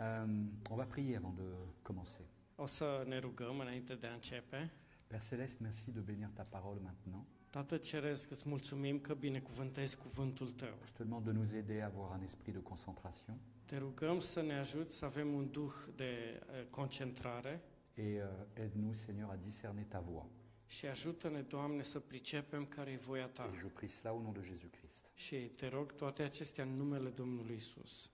Euh, on va prier avant de commencer. O să ne rugăm înainte de a începe. Père Céleste, merci de bénir ta parole maintenant. Tată Ceresc, îți mulțumim că binecuvântezi cuvântul Tău. Je te demande de nous aider à avoir un esprit de concentration Te rugăm să ne ajuți să avem un duh de concentrare et euh, aide-nous, Seigneur, à discerner ta voix. și ajută-ne, Doamne, să pricepem care e voia Ta. Et je prie cela au nom de Jésus-Christ. Și te rog toate acestea în numele Domnului Isus.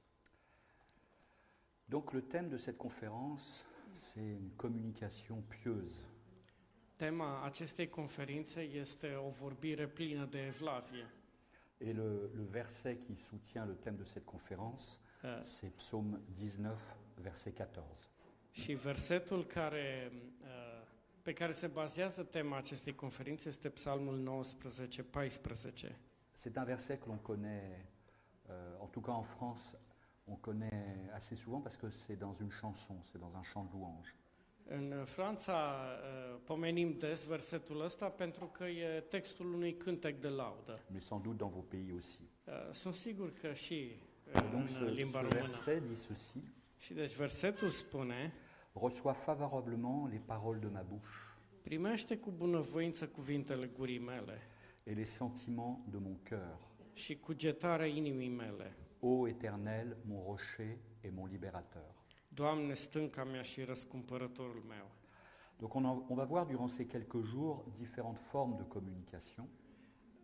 Donc le thème de cette conférence, c'est une communication pieuse. Tema acestei conferințe este o vorbire plină de evlavie. Et le, le verset qui soutient le thème de cette conférence, Eh, c'est Psaume 19, verset 14. Și versetul care, eh, pe care se bazează tema acestei conferințe este Psalmul 19, 14. C'est un verset que l'on connaît, euh, en tout cas en France, on connaît assez souvent parce que c'est dans une chanson, c'est dans un chant de louange. În Franța eh, pomenim des versetul ăsta pentru că e textul unui cântec de laudă. Mais sans doute dans vos pays aussi. Eh, Sunt sigur că și Et donc ce, în limba ce română. verset dit ceci, Și deci versetul spune, Reçois favorablement les paroles de ma bouche primește cu bunăvoință cuvintele gurii mele et les sentiments de mon cœur. și cugetarea inimii mele. Ô Éternel, mon rocher et mon libérateur. Doamne, stânca mea și răscumpărătorul meu. Donc on, en- on va voir durant ces quelques jours différentes formes de communication.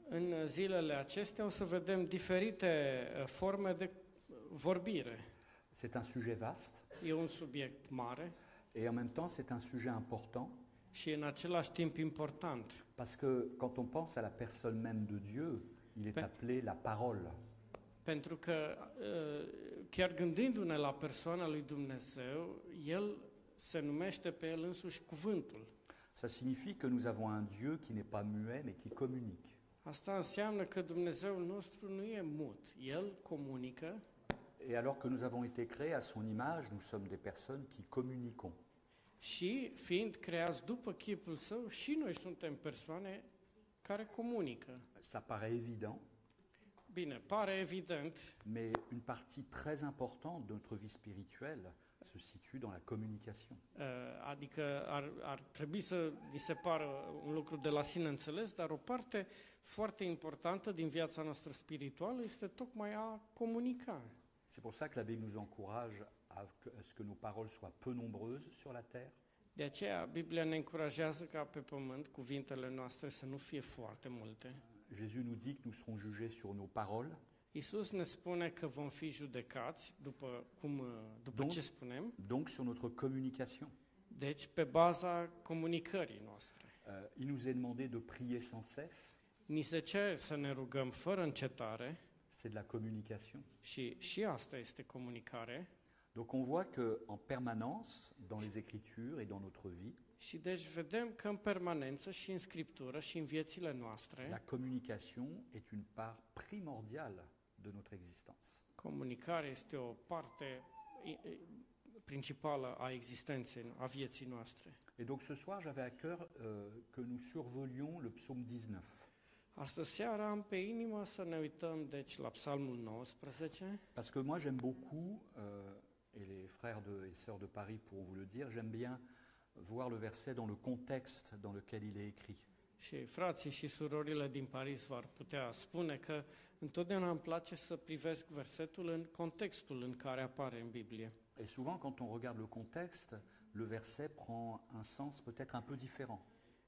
În zilele acestea o să vedem diferite eh, forme de vorbire. C'est un sujet vaste E un subiect mare et en même temps c'est un sujet important și în același timp important. parce que quand on pense à la personne même de Dieu, il est appelé la parole. Pentru că eh, chiar gândindu-ne la persoana lui Dumnezeu, El se numește pe El însuși cuvântul. Ça signifie que nous avons un Dieu qui n'est pas muet mais qui communique. Asta înseamnă că nostru nu e mut. El comunică Et alors que nous avons été créés à son image, nous sommes des personnes qui communiquons. și, fiind creați după chipul Său, și noi suntem persoane care comunică. Ça paraît évident, Bine, pare evident, mais une partie très importante de notre vie spirituelle se situe dans la communication. uh, adică ar, ar trebui să se pară un lucru de la sine înțeles, dar o parte foarte importantă din viața noastră spirituală este tocmai a comunica. C'est pour ça que la Bible nous encourage à ce que nos paroles soient peu nombreuses sur la terre, De aceea, Biblia ne încurajează ca pe pământ cuvintele noastre să nu fie foarte multe. Jésus nous dit que nous serons jugés sur nos paroles, Isus ne spune că vom fi judecați după, cum, după Dun- ce spunem, donc sur notre communication. deci pe baza comunicării noastre. Euh, il nous est demandé de prier sans cesse, Ni se cere să ne rugăm fără încetare c'est de la communication. și și asta este comunicare. Donc on voit que en permanence, dans les Écritures et dans notre vie, Și deci vedem că în permanență și în Scriptură și în viețile noastre, la communication est une part primordiale de notre existence. comunicarea este o parte i- i- principală a existenței, a vieții noastre. Et donc ce soir, j'avais à cœur euh, que nous survolions le psaume 19. Astă seara am pe inimă să ne uităm deci la Psalmul 19, Parce que moi j'aime beaucoup, euh, et les frères de, et sœurs de Paris pourront vous le dire, j'aime bien voir le verset dans le contexte dans lequel il est écrit. și frații și surorile din Paris v-ar putea spune că întotdeauna îmi place să privesc versetul în contextul în care apare în Biblie. Et souvent quand on regarde le contexte, le verset prend un sens peut-être un peu différent.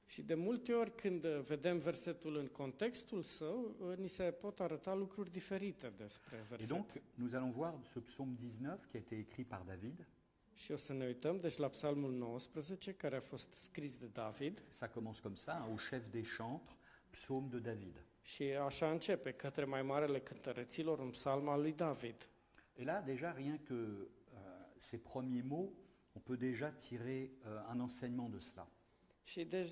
Și de multe ori când vedem versetul în contextul său, ni se pot arăta lucruri diferite despre Et verset. donc nous allons voir ce psaume 19 qui a été écrit par David. Și o să ne uităm deci la Psalmul 19, care a fost scris de David. Ça commence comme ça, hein, au chef des chantres, psaume de David. Și așa începe, către mai marele cântăreților, un psalm al lui David. Et là, déjà, rien que euh, ces premiers mots, on peut déjà tirer euh, un enseignement de cela. Și deci,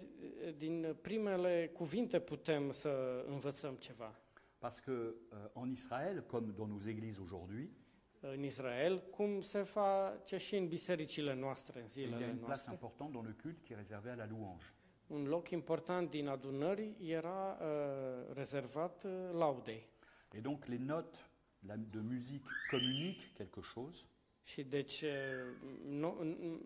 din primele cuvinte putem să învățăm ceva. Parce que euh, en Israël, comme dans nos églises aujourd'hui, În Israel, cum se face și în bisericile noastre, în il y a zilele une place noastre, importante dans le culte qui est réservée à la louange. un loc important din adunări era uh, rezervat uh, laudei. Et donc les notes la- de musique communiquent quelque chose, Și deci uh, no, n-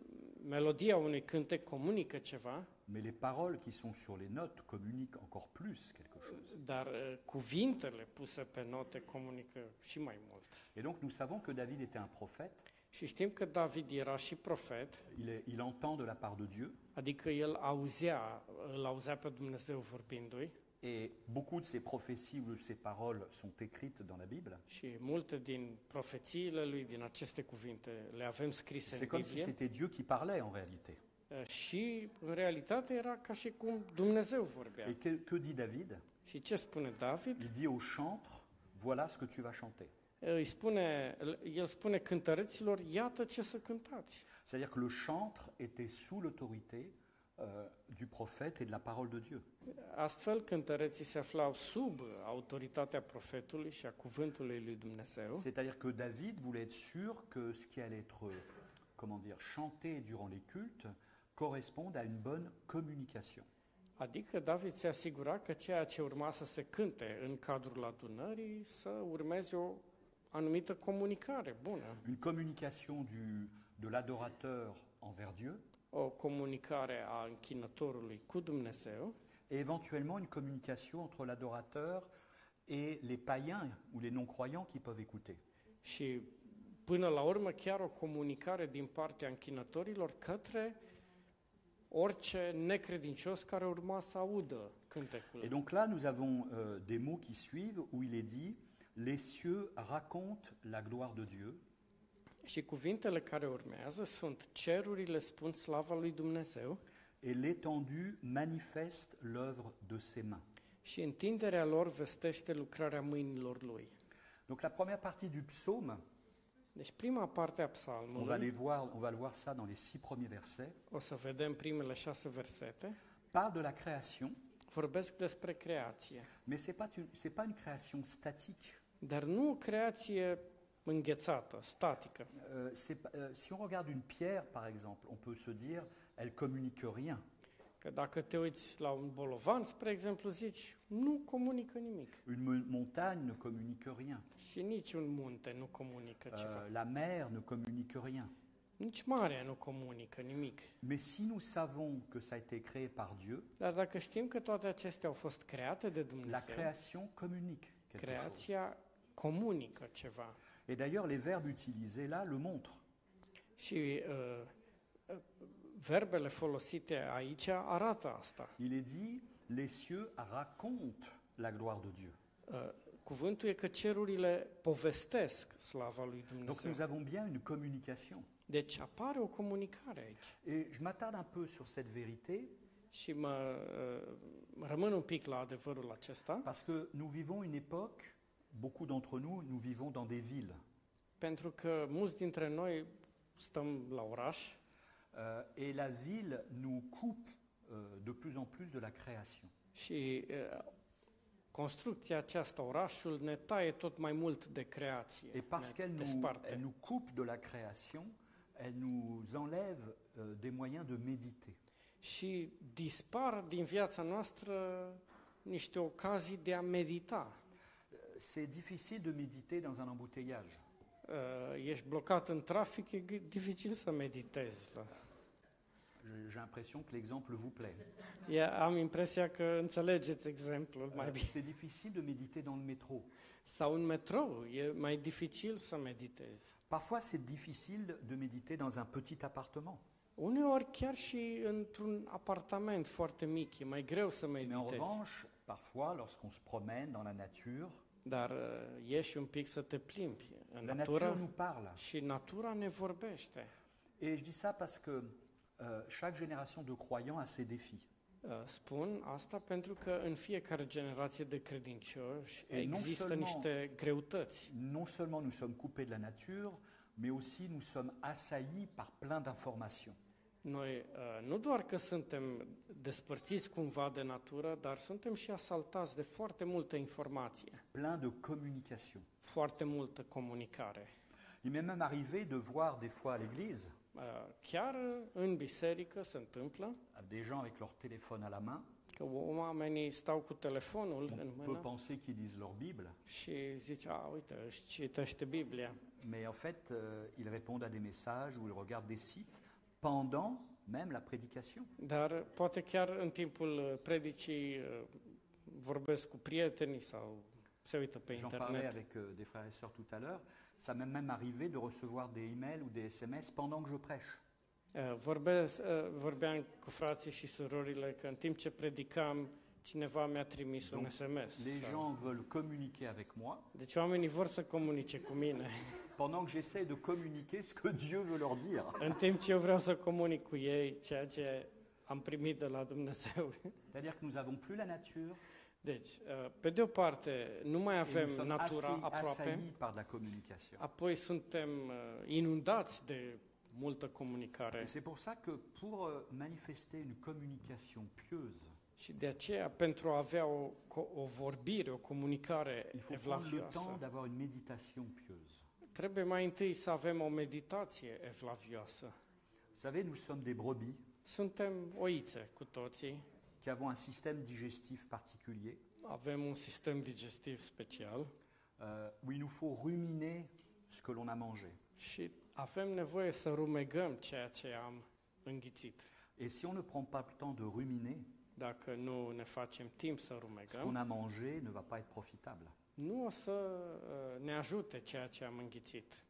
melodia unui cântec comunică ceva, mais les paroles qui sont sur les notes communiquent encore plus quelque chose. dar uh, cuvintele puse pe note comunică și mai mult. Et donc nous savons que David était un prophète, Și știm că David era și profet, il, est- il entend de la part de Dieu, adică el auzea, îl auzea pe Dumnezeu vorbindu-i et beaucoup de ses prophéties ou de ses paroles sont écrites dans la Bible. și multe din profețiile lui, din aceste cuvinte, le avem scrise C'est în comme si c'était Dieu qui parlait en réalité. Uh, Și, în realitate, era ca și cum Dumnezeu vorbea. Et que, que dit David? Și ce spune David? Il dit au chantre, voilà ce que tu vas chanter. Îi spune, el spune cântăreților, iată ce să cântați. C'est-à-dire que le chantre était sous l'autorité euh, du prophète et de la parole de Dieu. Astfel, cântăreții se aflau sub autoritatea profetului și a cuvântului lui Dumnezeu. C'est-à-dire que David voulait être sûr que ce qui allait être, euh, comment dire, chanté durant les cultes corresponde à une bonne communication. Adică David se asigura că ceea ce urma să se cânte în cadrul adunării să urmeze o anumită comunicare bună. Une communication du, de l'adorateur envers Dieu O comunicare a închinătorului cu Dumnezeu et éventuellement une communication entre l'adorateur et les païens ou les non-croyants qui peuvent écouter. și până la urmă chiar o comunicare din partea închinătorilor către orice necredincios care urma să audă cântecul. Et donc là, nous avons euh, des mots qui suivent où il est dit Les cieux racontent la gloire de Dieu Și cuvintele care urmează sunt cerurile spun slava lui Dumnezeu et l'étendue manifeste l'œuvre de ses mains. și întinderea lor vestește lucrarea mâinilor lui. Donc la première partie du psaume, Deci prima parte a on va, les voir, on va le voir ça dans les six premiers versets, o să vedem primele șase versete, parle de la création, vorbesc despre creație. mais ce n'est pas, une- c'est pas une création statique. Dar nu o creație înghețată, statică. Euh, c'est euh, si on regarde une pierre, par exemple, on peut se dire elle communique rien. Că dacă te uiți la un bolovan, spre exemplu, zici, nu comunică nimic. Une mo- montagne ne communique rien. Și nici un munte nu comunică ceva. Euh, la mer ne communique rien. Nici marea nu comunică nimic. Mais si nous savons que ça a été créé par Dieu, Dar dacă știm că toate acestea au fost create de la Dumnezeu, création communique quelque chose. creația comunică ceva. Et d'ailleurs, les verbes utilisés là le montrent. Și uh, uh, verbele folosite aici arată asta. Il est dit les cieux racontent la gloire de Dieu. Uh, cuvântul e că cerurile povestesc slava lui Donc Dumnezeu. nous avons bien une communication. Deci apare o comunicare aici. Et je m'attarde un peu sur cette vérité Și mă uh, rămân un pic la adevărul acesta, parce que nous vivons une époque, beaucoup d'entre nous, nous vivons dans des villes. pentru că mulți dintre noi stăm la oraș Euh, et la ville nous coupe euh, de plus en plus de la création. și uh, construcția aceasta, orașul, ne taie tot mai mult de creație. Et parce qu'elle nous, elle nous coupe de la création, elle nous enlève euh, des moyens de méditer. Și dispar din viața noastră niște ocazii de a medita. C'est difficile de méditer dans un embouteillage. Uh, ești blocat în trafic, e dificil să meditezi. La. J'ai l'impression que l'exemple vous plaît. E, am impresia că înțelegeți exemplul mai Euh, bine. C'est difficile de méditer dans le métro. Sau în metrou, e mai dificil să meditezi. Parfois, c'est difficile de méditer dans un petit appartement. Uneori chiar și într-un apartament foarte mic e mai greu să Mais en meditezi. revanche, parfois, lorsqu'on se promène dans la nature, Dar uh, ieși un pic să te plimbi în la nature natură nous parle. și natura ne vorbește. Et je dis ça parce que euh, chaque génération de croyants a ses défis. Uh, Spun asta pentru că în fiecare generație de credincioși E, nu există seulement- niște greutăți. Non seulement nous sommes coupés de la nature, mais aussi nous sommes assaillis par plein d'informations. Noi uh, nu doar că suntem despărțiți cumva de natură, dar suntem și asaltați de foarte multă informație, plein de communication. foarte multă comunicare. Il m'est même arrivé de voir des fois à l'église Uh, Chiar în biserică se întâmplă des gens avec leur téléphone à la main Că oamenii stau cu telefonul în On peut mână penser qu'ils lisent leur Bible, și zice, a, uite, își citește Biblia. mais en fait, euh, ils répondent à des messages ou ils regardent des sites pendant même la prédication. Dar poate chiar în timpul uh, predicii uh, vorbesc cu prietenii sau se uită pe J'en parlais internet. avec euh, des frères et sœurs tout à l'heure. Ça m'est même arrivé de recevoir des emails ou des SMS pendant que je prêche. Uh, Vorbesc, uh, vorbeam cu frații și surorile că în timp ce predicam, cineva mi-a trimis un Donc, SMS. Les sau- gens veulent communiquer avec moi Deci oamenii vor să comunice cu mine, pendant que j'essaie de communiquer ce que Dieu veut leur dire. în timp ce eu vreau să comunic cu ei ceea ce am primit de la Dumnezeu. C'est-à-dire que nous n'avons plus la nature Deci, uh, pe de o parte, nu mai avem natura aproape, par de la communication. apoi suntem uh, inundați de multă comunicare. Et c'est pour ça que pour euh, manifester une communication pieuse, Și de aceea, pentru a avea o, o vorbire, o comunicare il faut prendre le temps d'avoir une méditation pieuse. Trebuie mai întâi să avem o meditație evlavioasă. Vous savez, nous sommes des brebis Suntem oițe cu toții, qui avons un système digestif particulier, avem un sistem digestiv special euh, où il nous faut ruminer ce que l'on a mangé. și avem nevoie să rumegăm ceea ce am înghițit. Et si on ne prend pas le temps de ruminer, Dacă nu ne facem timp să ce qu'on a mangé ne va pas être profitable. Nu o să uh, ne ajute ceea ce am înghițit.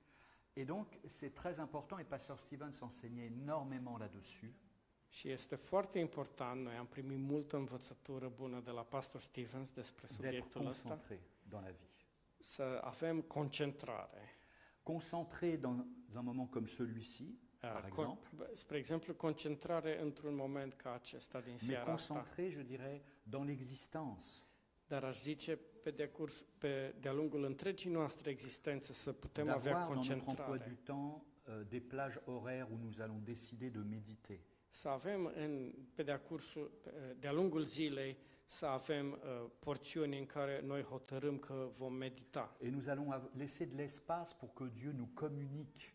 Et donc, c'est très important, et Pasteur Stevens enseignait énormément là-dessus, Și este foarte important, noi am primit multă învățătură bună de la Pastor Stevens despre subiectul ăsta, concentré dans la vie. să avem concentrare. Concentré dans un moment comme celui-ci, par Uh, exemple, spre exemplu, concentrare într-un moment ca acesta din mais seara asta. concentré, je dirais, dans l'existence. Dar aș zice, pe de-a, curs, pe de-a lungul întregii noastre existențe, să putem avea D'avoir dans notre emploi concentrare. du temps euh, des plages horaires où nous allons décider de méditer. Să avem, în, pe de-a, cursul, pe- de-a lungul zilei, să avem uh, porțiuni în care noi hotărâm că vom medita. Et nous allons laisser de l'espace pour que Dieu nous communique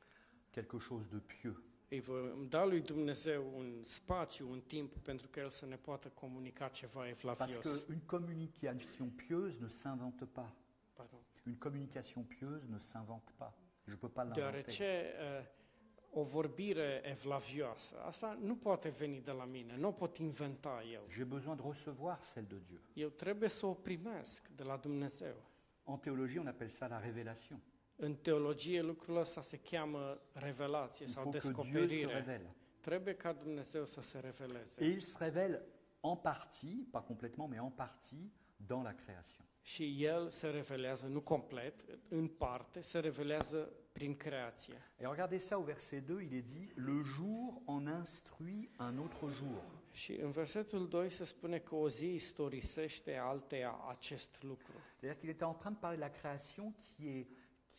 quelque chose de pieux. Îi vom da lui Dumnezeu un spațiu, un timp pentru că El să ne poată comunica ceva Parce evlavios. qu'une communication pieuse ne s'invente pas. Pardon. Une communication pieuse ne s'invente pas. Je ne peux pas l'inventer. Deoarece uh, o vorbire evlavioasă, asta nu poate veni de la mine, nu o pot inventa eu. J'ai besoin de recevoir celle de Dieu. Eu trebuie să o primesc de la Dumnezeu. En théologie, on appelle ça la révélation. În teologie lucrul ăsta se cheamă revelație Il sau faut que Dieu se descoperire. révèle. Trebuie ca Dumnezeu să se reveleze. Et il se révèle en partie, pas complètement, mais en partie, dans la création. Și El se revelează, nu complet, în parte, se revelează prin creație. Et regardez ça au verset 2, il est dit Le jour en instruit un autre jour. Și în versetul 2 se spune că o zi istorisește alteia acest lucru. C'est-à-dire qu'il était en train de parler de la création qui est,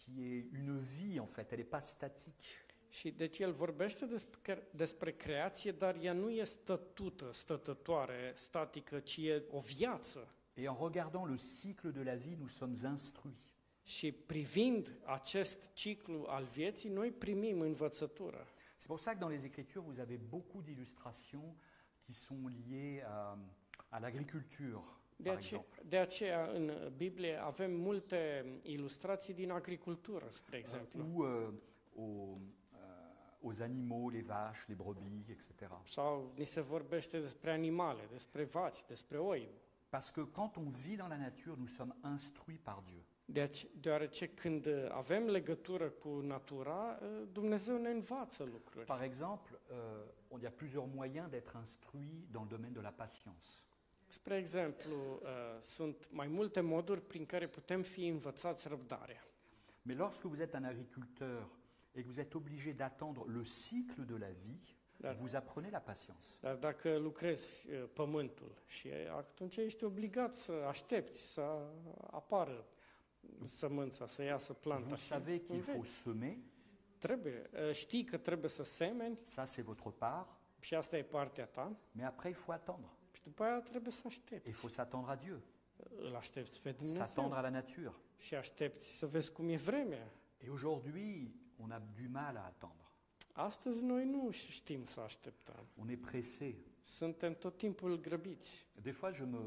qui est une vie, en fait, elle n'est pas statique. Și deci el vorbește despre, despre creație, dar ea nu e stătută, stătătoare, statică, ci e o viață. Et en regardant le cycle de la vie, nous sommes instruits. Și privind acest ciclu al vieții, noi primim învățătură. C'est pour ça que dans les Écritures, vous avez beaucoup d'illustrations qui sont liées à, à l'agriculture, De, par ace- exemple. de aceea, în Biblie avem multe ilustrații din agricultură, spre exemplu. Ou euh, aux, euh, aux animaux, les vaches, les brebis, etc. Sau ni se vorbește despre animale, despre vaci, despre oi. Parce que quand on vit dans la nature, nous sommes instruits par Dieu. De ace- deoarece când uh, avem legătură cu natura, uh, Dumnezeu ne învață lucruri. Par exemple, euh, on- il y a plusieurs moyens d'être instruit dans le domaine de la patience. Spre exemplu, uh, sunt mai multe moduri prin care putem fi învățați răbdarea. Mais lorsque vous êtes un agriculteur et que vous êtes obligé d'attendre le cycle de la vie, Dar, vous apprenez la patience. dar dacă lucrezi pământul și atunci ești obligat să aștepți să apară sămânța, să iasă planta. Vous savez qu'il faut semer, Trebuie, uh, știi că trebuie să semeni ça c'est votre part, și asta e partea ta mais après il faut attendre. Il faut s'attendre à Dieu, s'attendre à la nature. și aștepți să vezi cum e vremea. Et aujourd'hui, on a du mal à attendre. Astăzi noi nu știm să așteptăm. On est pressé. Suntem tot timpul grăbiți. Des fois, je me,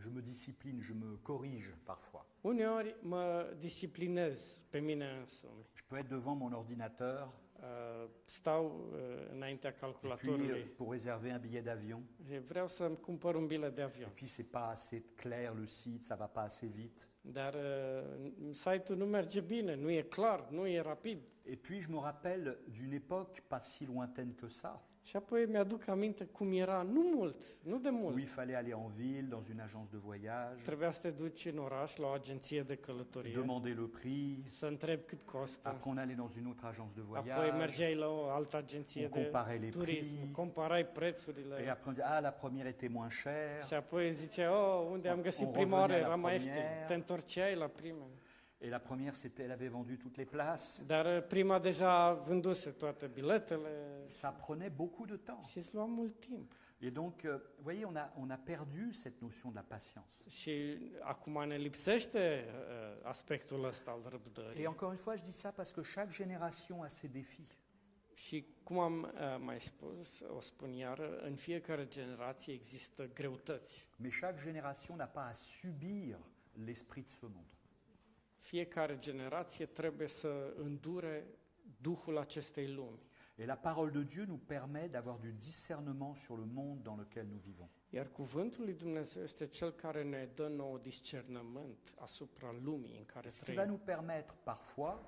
je me discipline, je me corrige parfois. Uneori mă disciplinez pe mine însumi. Je peux être devant mon ordinateur Uh, Stau uh, înaintea et puis, euh, calculatorului pour réserver un billet d'avion. și vreau să-mi cumpăr un bilet de avion. Et puis, c'est pas assez clair le site, ça va pas assez vite. Dar uh, site-ul nu merge bine, nu e clar, nu e rapid. Et puis, je me rappelle d'une époque pas si lointaine que ça, Și apoi mi-aduc aminte cum era, nu mult, nu de où mult. il fallait aller en ville, dans une agence de voyage, Trebuia să te duci în oraș la o agenție de călătorie, demander le prix. să întrebi cât costă. Après, on allait dans une autre agence de Apoi voyage. mergeai la o altă agenție On de comparait les turism, prix. comparai Et prețurile. après, on disait, ah, la première était moins chère. Și apoi zice, oh, unde am găsit On prima oară, revenea la era mai première. ieftin. Te întorceai la prima. Et la première, c'était, elle avait vendu toutes les places. Dar uh, prima deja vânduse toate biletele Ça prenait beaucoup de temps. și îți lua mult timp. Et donc, euh, vous voyez, on a, on a perdu cette notion de la patience. Și acum ne lipsește uh, aspectul ăsta al răbdării. Et encore une fois, je dis ça parce que chaque génération a ses défis. Și cum am uh, mai spus, o spun iar, în fiecare generație există greutăți. Mais chaque génération n'a pas à subir l'esprit de ce monde. Fiecare generație trebuie să îndure duhul acestei lumi. Et la parole de Dieu nous permet d'avoir du discernement sur le monde dans lequel nous vivons. Iar cuvântul lui Dumnezeu este cel care ne dă nouă discernământ asupra lumii în care Ce qui va trăim. nous permettre parfois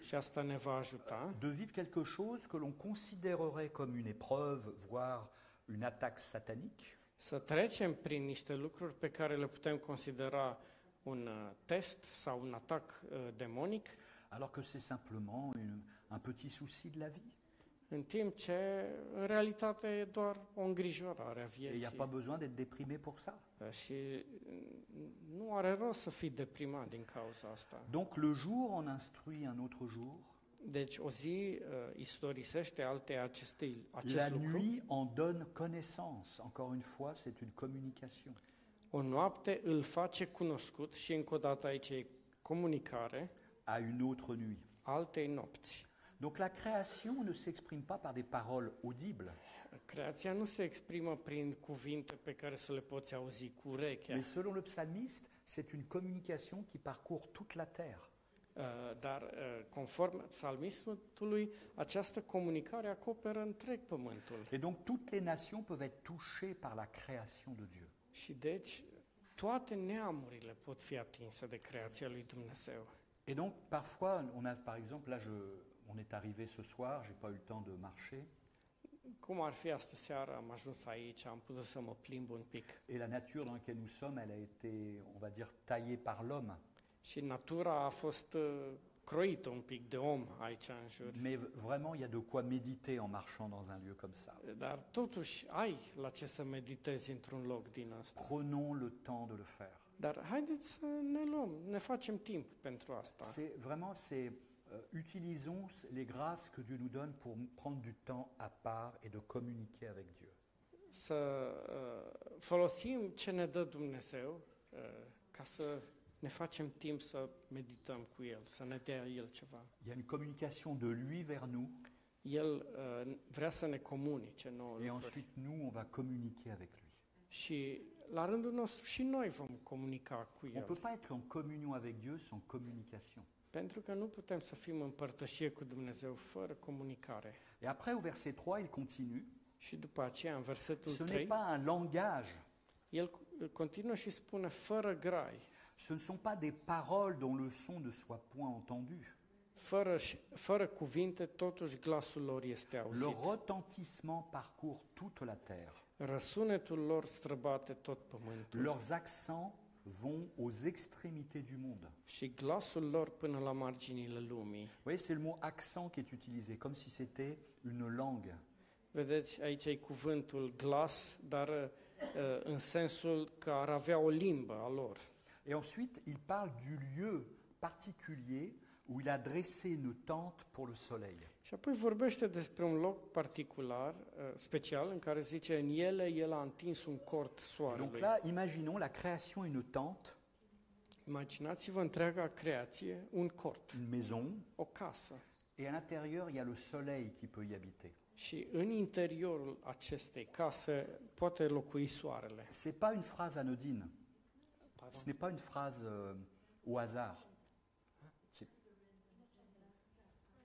Și asta ne va ajuta de vivre quelque chose que l'on considérerait comme une épreuve, voire une attaque satanique, să trecem prin niște lucruri pe care le putem considera un uh, test sau un atac uh, demonic, alors que c'est simplement une- un petit souci de la vie. în timp ce în realitate e doar o îngrijorare a Et il n'y a vieții. pas besoin d'être déprimé pour ça. Și nu are rost să fii deprimat din cauza asta. Donc le jour en instruit un autre jour, Deci o zi uh, istorisește alte acestei, acest la lucru. nuit en donne connaissance. Encore une fois, c'est une communication. O noapte îl face cunoscut și încă o dată aici e comunicare à une autre nuit. altei nopți. Donc la création ne s'exprime pas par des paroles audibles, Creația nu se exprimă prin cuvinte pe care să le poți auzi cu urechea, mais selon le psalmiste, c'est une communication qui parcourt toute la terre. Uh, dar uh, conform psalmistului, această comunicare acoperă întreg pământul. Et donc toutes les nations peuvent être touchées par la création de Dieu. Și deci toate neamurile pot fi atinse de creația lui Dumnezeu. Et donc parfois, on a par exemple, là je, on est arrivé ce soir, j'ai pas eu le temps de marcher, Cum ar fi astă seară, am ajuns aici, am putut să mă plimb un pic. et la nature dans laquelle nous sommes, elle a été, on va dire, taillée par l'homme. Și natura a fost Mais vraiment, il y a de quoi méditer en marchant dans un lieu comme ça. Prenons le temps de le faire. C'est vraiment, c'est euh, utilisons les grâces que Dieu nous donne pour prendre du temps à part et de communiquer avec Dieu. Să uh, folosim ce ne dă Dumnezeu uh, ca să ne facem timp să medităm cu El, să ne dea El ceva. Il y a une communication de lui vers nous, El uh, vrea să ne comunice nouă et lucruri. ensuite nous, on va communiquer avec lui. Și la rândul nostru și noi vom comunica cu On ne El. peut pas être en communion avec Dieu sans communication. Pentru că nu putem să fim în părtășie cu Dumnezeu fără comunicare. Et après, au verset 3, il continue. Și după aceea, în versetul Ce n'est 3, pas un langage, el continuă și spune fără grai, ce ne sont pas des paroles dont le son ne soit point entendu. fără, și- fără cuvinte, totuși glasul lor este auzit. Leur retentissement parcourt toute la terre. Răsunetul lor străbate tot pământul Leurs accents vont aux extrémités du monde. și glasul lor până la marginile lumii. Vous voyez, c'est le mot accent qui est utilisé, comme si c'était une langue. Vedeți, aici e cuvântul glas, dar uh, în sensul că ar avea o limbă a lor. Et ensuite, il parle du lieu particulier où il a dressé une tente pour le soleil. Și apoi vorbește despre un loc particular, uh, special, în care zice, în ele el a întins un cort Donc soarelui. là, imaginons la création une tente, Imaginați-vă întreaga creație, un cort, une maison, o casă. Et à l'intérieur, il y a le soleil qui peut y habiter. Și în interiorul acestei case poate locui soarele. C'est pas une phrase anodine. Ce n'est pas une phrase euh, au hasard.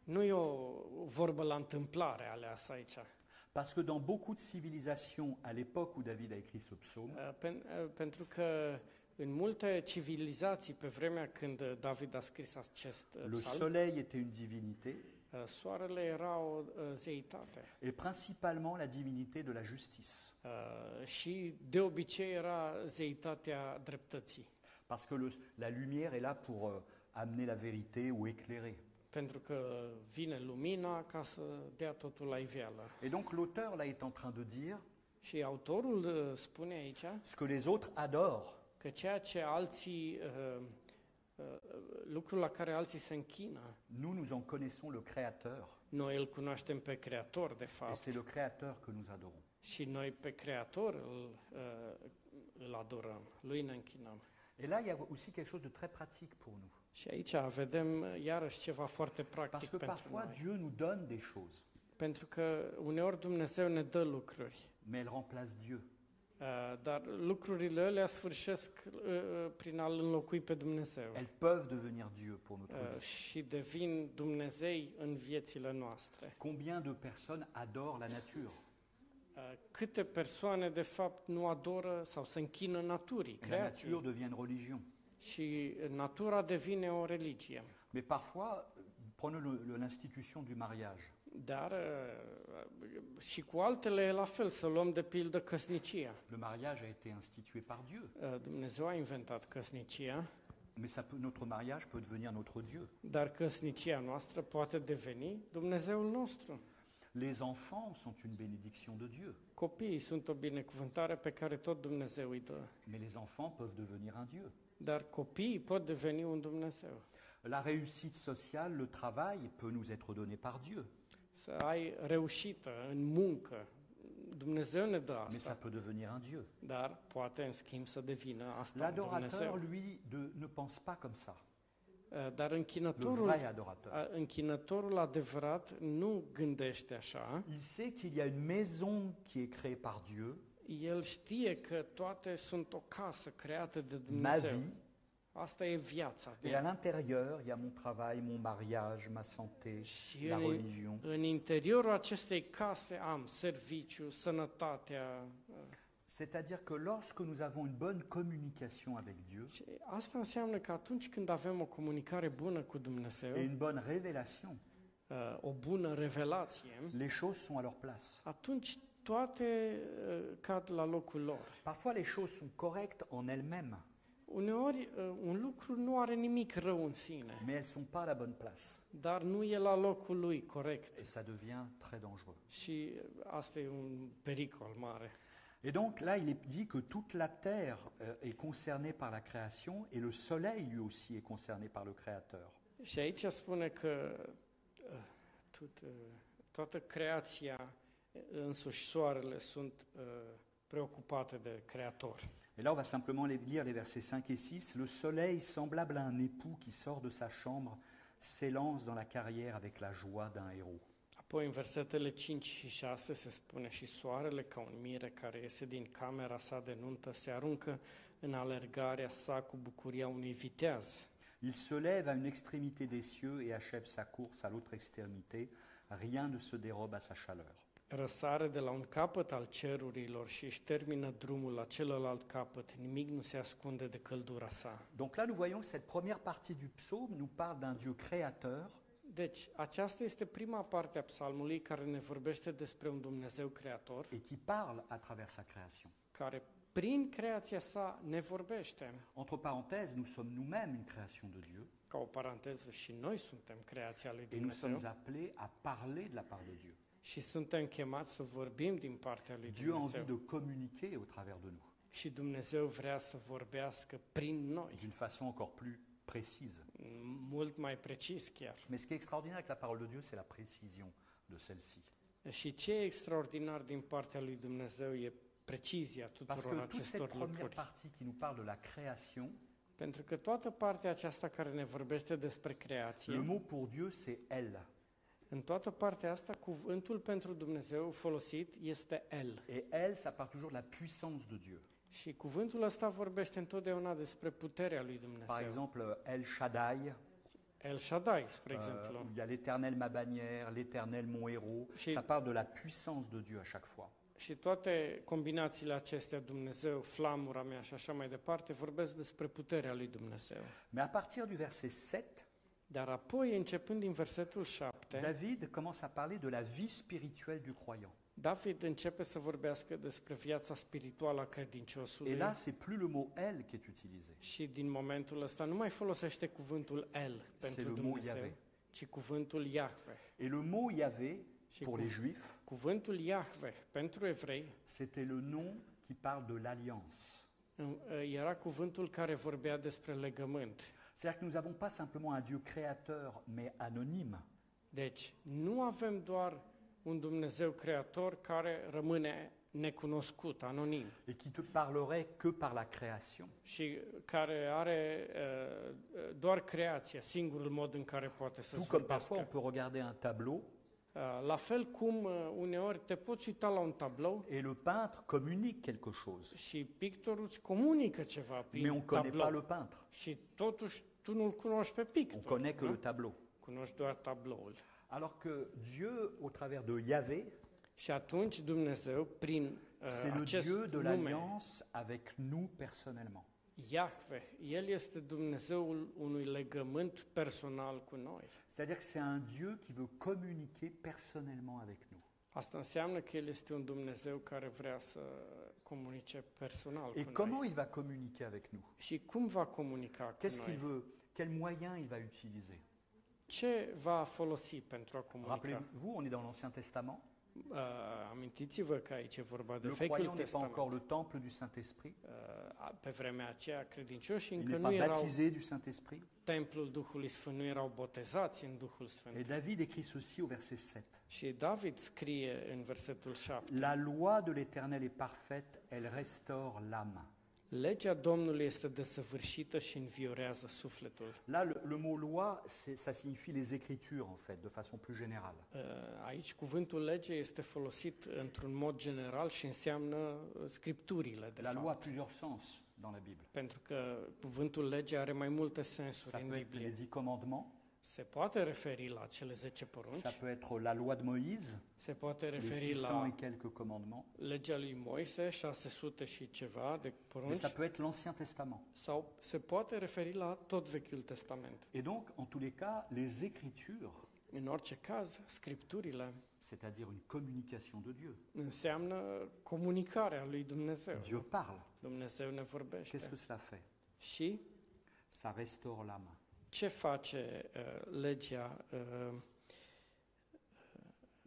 Nu e o vorbă la întâmplare aleasă aici. Parce que dans beaucoup de civilisations, à l'époque où David a écrit ce psaume, pen- Pentru că în multe civilizații, pe vremea când David a scris acest le psalm, soleil était une divinité, soarele era o uh, zeitate et principalement la divinité de la justice. uh, și de obicei era zeitatea dreptății. Parce que le- la lumière est là pour euh, amener la vérité ou éclairer. Pentru că vine lumina ca să dea totul la iveală. Et donc l'auteur là est en train de dire Și autorul uh, spune aici ce que les autres adorent, că ceea ce alții, uh, uh, lucrul la care alții se închină, nous nous en connaissons le Créateur. noi îl cunoaștem pe Creator, de Et fapt, c'est le Créateur que nous adorons. și noi pe Creator îl, uh, îl adorăm, lui ne închinăm. Et là, il y a aussi quelque chose de très pratique pour nous. Și aici vedem uh, iarăși ceva foarte Parce practic que pentru parfois, noi. Dieu nous donne des choses, Pentru că uneori Dumnezeu ne dă lucruri, mais elle remplace Dieu. Uh, dar lucrurile alea sfârșesc uh, uh, prin a-L înlocui pe Dumnezeu. Elles peuvent devenir Dieu pour notre vie. și devin Dumnezei în viețile noastre. Combien de personnes adorent la nature? Câte persoane, de fapt, nu adoră sau se închină naturii, La nature devient une religion. și natura devine o religie. Mais parfois, prenons le- le- l'institution du mariage. Dar uh, și cu altele e la fel, să luăm de pildă căsnicia. Le mariage a été institué par Dieu, Uh, Dumnezeu a inventat căsnicia, mais ça peut- notre mariage peut devenir notre Dieu. dar căsnicia noastră poate deveni Dumnezeul nostru. Les enfants sont une bénédiction de Dieu, Copiii sunt o binecuvântare pe care tot Dumnezeu îi dă, mais les enfants peuvent devenir un Dieu. dar copiii pot deveni un Dumnezeu. La réussite sociale, le travail peut nous être donné par Dieu, Să ai reușită în muncă, Dumnezeu ne dă mais ça asta, peut devenir un Dieu. dar poate în schimb să devină asta un L'adorateur, lui, de- ne pense pas comme ça. Uh, Dar închinătorul, uh, închinătorul adevărat nu gândește așa. Il sait qu'il y a une maison qui est créée par Dieu, El știe că toate sunt o casă creată de ma Dumnezeu. vie, Asta e viața. et à l'intérieur, il y a mon travail, mon mariage, ma santé, Și la în, religion. în interiorul acestei case am serviciu, sănătatea. C'est-à-dire que lorsque nous avons une bonne communication avec Dieu Și asta înseamnă că atunci când avem o comunicare bună cu Dumnezeu, et une bonne révélation, uh, o bună revelație, les choses sont à leur place. atunci toate uh, cad la locul lor. Parfois, les choses sont correctes en elles-mêmes, Uneori uh, un lucru nu are nimic rău în sine, mais elles ne sont pas à la bonne place. dar nu e la locul lui corect. Et ça devient très dangereux. Și uh, asta e un pericol mare. Et donc là, il est dit que toute la terre euh, est concernée par la création et le soleil lui aussi est concerné par le Créateur. Și aici spune că uh, tot, uh, toată creația, uh, însuși soarele, sunt uh, preocupate de Creator. Et là, on va simplement lire les versets 5 et 6. Le soleil, semblable à un époux qui sort de sa chambre, s'élance dans la carrière avec la joie d'un héros. Apoi în versetele 5 și 6 se spune și soarele ca un mire care iese din camera sa de nuntă se aruncă în alergarea sa cu bucuria unui viteaz. Il se lève à une extrémité des cieux et achève sa course à l'autre extrémité. Rien ne se dérobe à sa chaleur. Răsare de la un capăt al cerurilor și își termină drumul la celălalt capăt. Nimic nu se ascunde de căldura sa. Donc là, nous voyons que cette première partie du psaume nous parle d'un Dieu créateur Deci, aceasta este prima parte a psalmului care ne vorbește despre un Dumnezeu creator, et qui parle à travers sa création. care prin creația sa ne vorbește. Entre parenthèses, nous sommes nous-mêmes une création de Dieu Ca o paranteză, și noi suntem creația lui et nous sommes Dumnezeu appelés à parler de la part de Dieu. Și suntem chemați să vorbim din partea lui Dieu a envie Dumnezeu. de communiquer au travers de nous, Și Dumnezeu vrea să vorbească prin noi, d'une façon encore plus précise. mult mai precis chiar. Mais ce qui est extraordinaire avec la parole de Dieu, c'est la précision de celle-ci. Și ce e extraordinar din partea lui Dumnezeu e precizia Parce tuturor que toute cette acestor première lucruri. partie qui nous parle de la création, Pentru că toată partea aceasta care ne vorbește despre le creație, mot pour Dieu, c'est elle. În toată partea asta, cuvântul pentru Dumnezeu folosit este El. Et El, ça parle toujours de la puissance de Dieu. Și cuvântul ăsta vorbește întotdeauna despre puterea lui Par Dumnezeu. exemple, El Shaddai, El Shaddai, spre euh, exemplu. où il y a l'éternel ma bannière, l'éternel mon héros. Chez- Ça parle de la puissance de Dieu à chaque fois. Și toate combinațiile acestea, Dumnezeu, flamura mea și așa mai departe, vorbesc despre puterea lui Dumnezeu. Mais à partir du verset 7, Dar apoi, începând din versetul 7, David commence à parler de la vie spirituelle du croyant. David începe să vorbească despre viața spirituală a Et là, c'est plus le mot El qui est utilisé, și din momentul ăsta nu mai folosește cuvântul El c'est pentru le mot Dumnezeu, Yahvé. ci cuvântul Iahve. Et le mot Yahvé, Și pour les Juifs, Cuvântul Iahve pentru evrei c'était le nom qui parle de l'alliance. în- era cuvântul care vorbea despre legământ. C'est-à-dire que nous n'avons pas simplement un Dieu créateur, mais anonyme. Deci, nu avem doar un Dumnezeu creator care rămâne necunoscut, anonim, et qui te parlerait que par la création. și care are uh, doar creația, singurul mod în care poate să Tout comme parfois on vorbească. peut regarder un tableau Uh, La fel cum uh, uneori te poți uita la un tablou et le peintre communique quelque chose, și pictorul îți comunică ceva mais prin on ne connaît pas tablou le peintre. și totuși tu nu-l cunoști pe On pictor, connaît que nu? le tableau. Alors que Dieu, au travers de Yahvé, Și atunci Dumnezeu, prin uh, c'est le acest Dieu de nume, l'alliance avec nous personnellement. Iahve, El este Dumnezeul unui legământ personal cu noi. C'est-à-dire que c'est un Dieu qui veut communiquer personnellement avec nous. Asta înseamnă că El este un Dumnezeu care vrea să comunice personal Et cu comment noi. il va communiquer avec nous? Și cum va comunica cu Qu'est-ce qu'il noi? veut? Quels moyens il va utiliser? Ce va folosi pentru a comunica? Rappelez-vous, on est dans l'Ancien Testament. Uh, amintiți-vă că aici e vorba de Le Vechiul croyant n'est pas Testament. encore le temple du Saint-Esprit. Uh, a- pe vremea aceea, credincioșii Il încă n'est nu pas erau baptisé du Saint-Esprit. templul Duhului Sfânt, nu erau botezați în Duhul Sfânt. Et David écrit ceci au verset 7. Și David scrie în versetul 7, La loi de l'Éternel est parfaite, elle restaure l'âme. Legea Domnului este desăvârșită și înviorează sufletul. Là, le, le mot loi, c'est- ça signifie les Écritures, en fait, de façon plus générale. Uh, Aici cuvântul lege este folosit într-un mod general și înseamnă uh, scripturile, de La loi a fapt. plusieurs sens dans la Bible. Pentru că cuvântul lege are mai multe sensuri Ça în peut être les Biblie. dix commandements, Se poate referi la cele 10 porunci, ça peut être la loi de Moïse, se poate les referi 600 la et quelques commandements, legea lui Moise, 600 și ceva de mais porunci, ça peut être l'Ancien Testament. sau se poate referi la tot Vechiul Testament. Et donc, en tous les cas, les Écritures, În orice caz, scripturile c'est-à-dire une communication de Dieu. înseamnă comunicarea lui Dumnezeu. Dieu parle. Dumnezeu ne Qu'est-ce vorbește. que cela fait? Și? Ça restaure l'âme. Ce face uh, legea? Uh,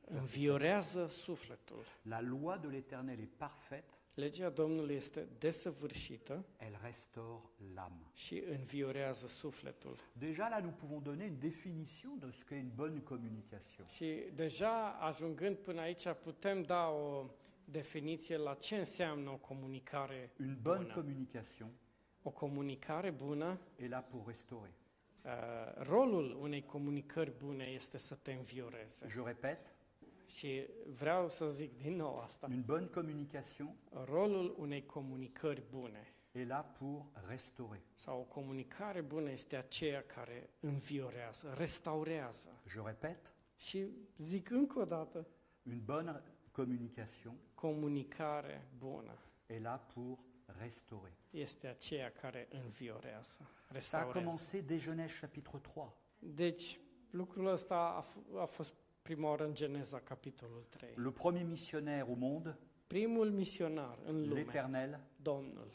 înviorează sufletul. La loi de l'Éternel est parfaite, Legea Domnului este desăvârșită elle restaure l'âme. și înviorează sufletul. Déjà, là, nous pouvons donner une définition de ce qu'est une bonne communication. Și deja ajungând până aici putem da o definiție la ce înseamnă o comunicare Une bonne bună. communication O comunicare bună, est là pour restaurer. Uh, rolul unei comunicări bune este să te învioreze. Je répète, Și vreau să zic din nou asta. une bonne communication Rolul unei comunicări bune est là pour restaurer. sau o comunicare bună este aceea care înviorează, restaurează. Je répète, Și zic încă o dată, une bonne communication comunicare bună est là pour restaurer. este aceea care înviorează, Ça a restaurează. commencé dès Genèse chapitre 3. Deci, lucrul ăsta a, f- a fost prima oară în Geneza, capitolul 3. Le premier missionnaire au monde, Primul misionar în lume, l'Éternel, Domnul,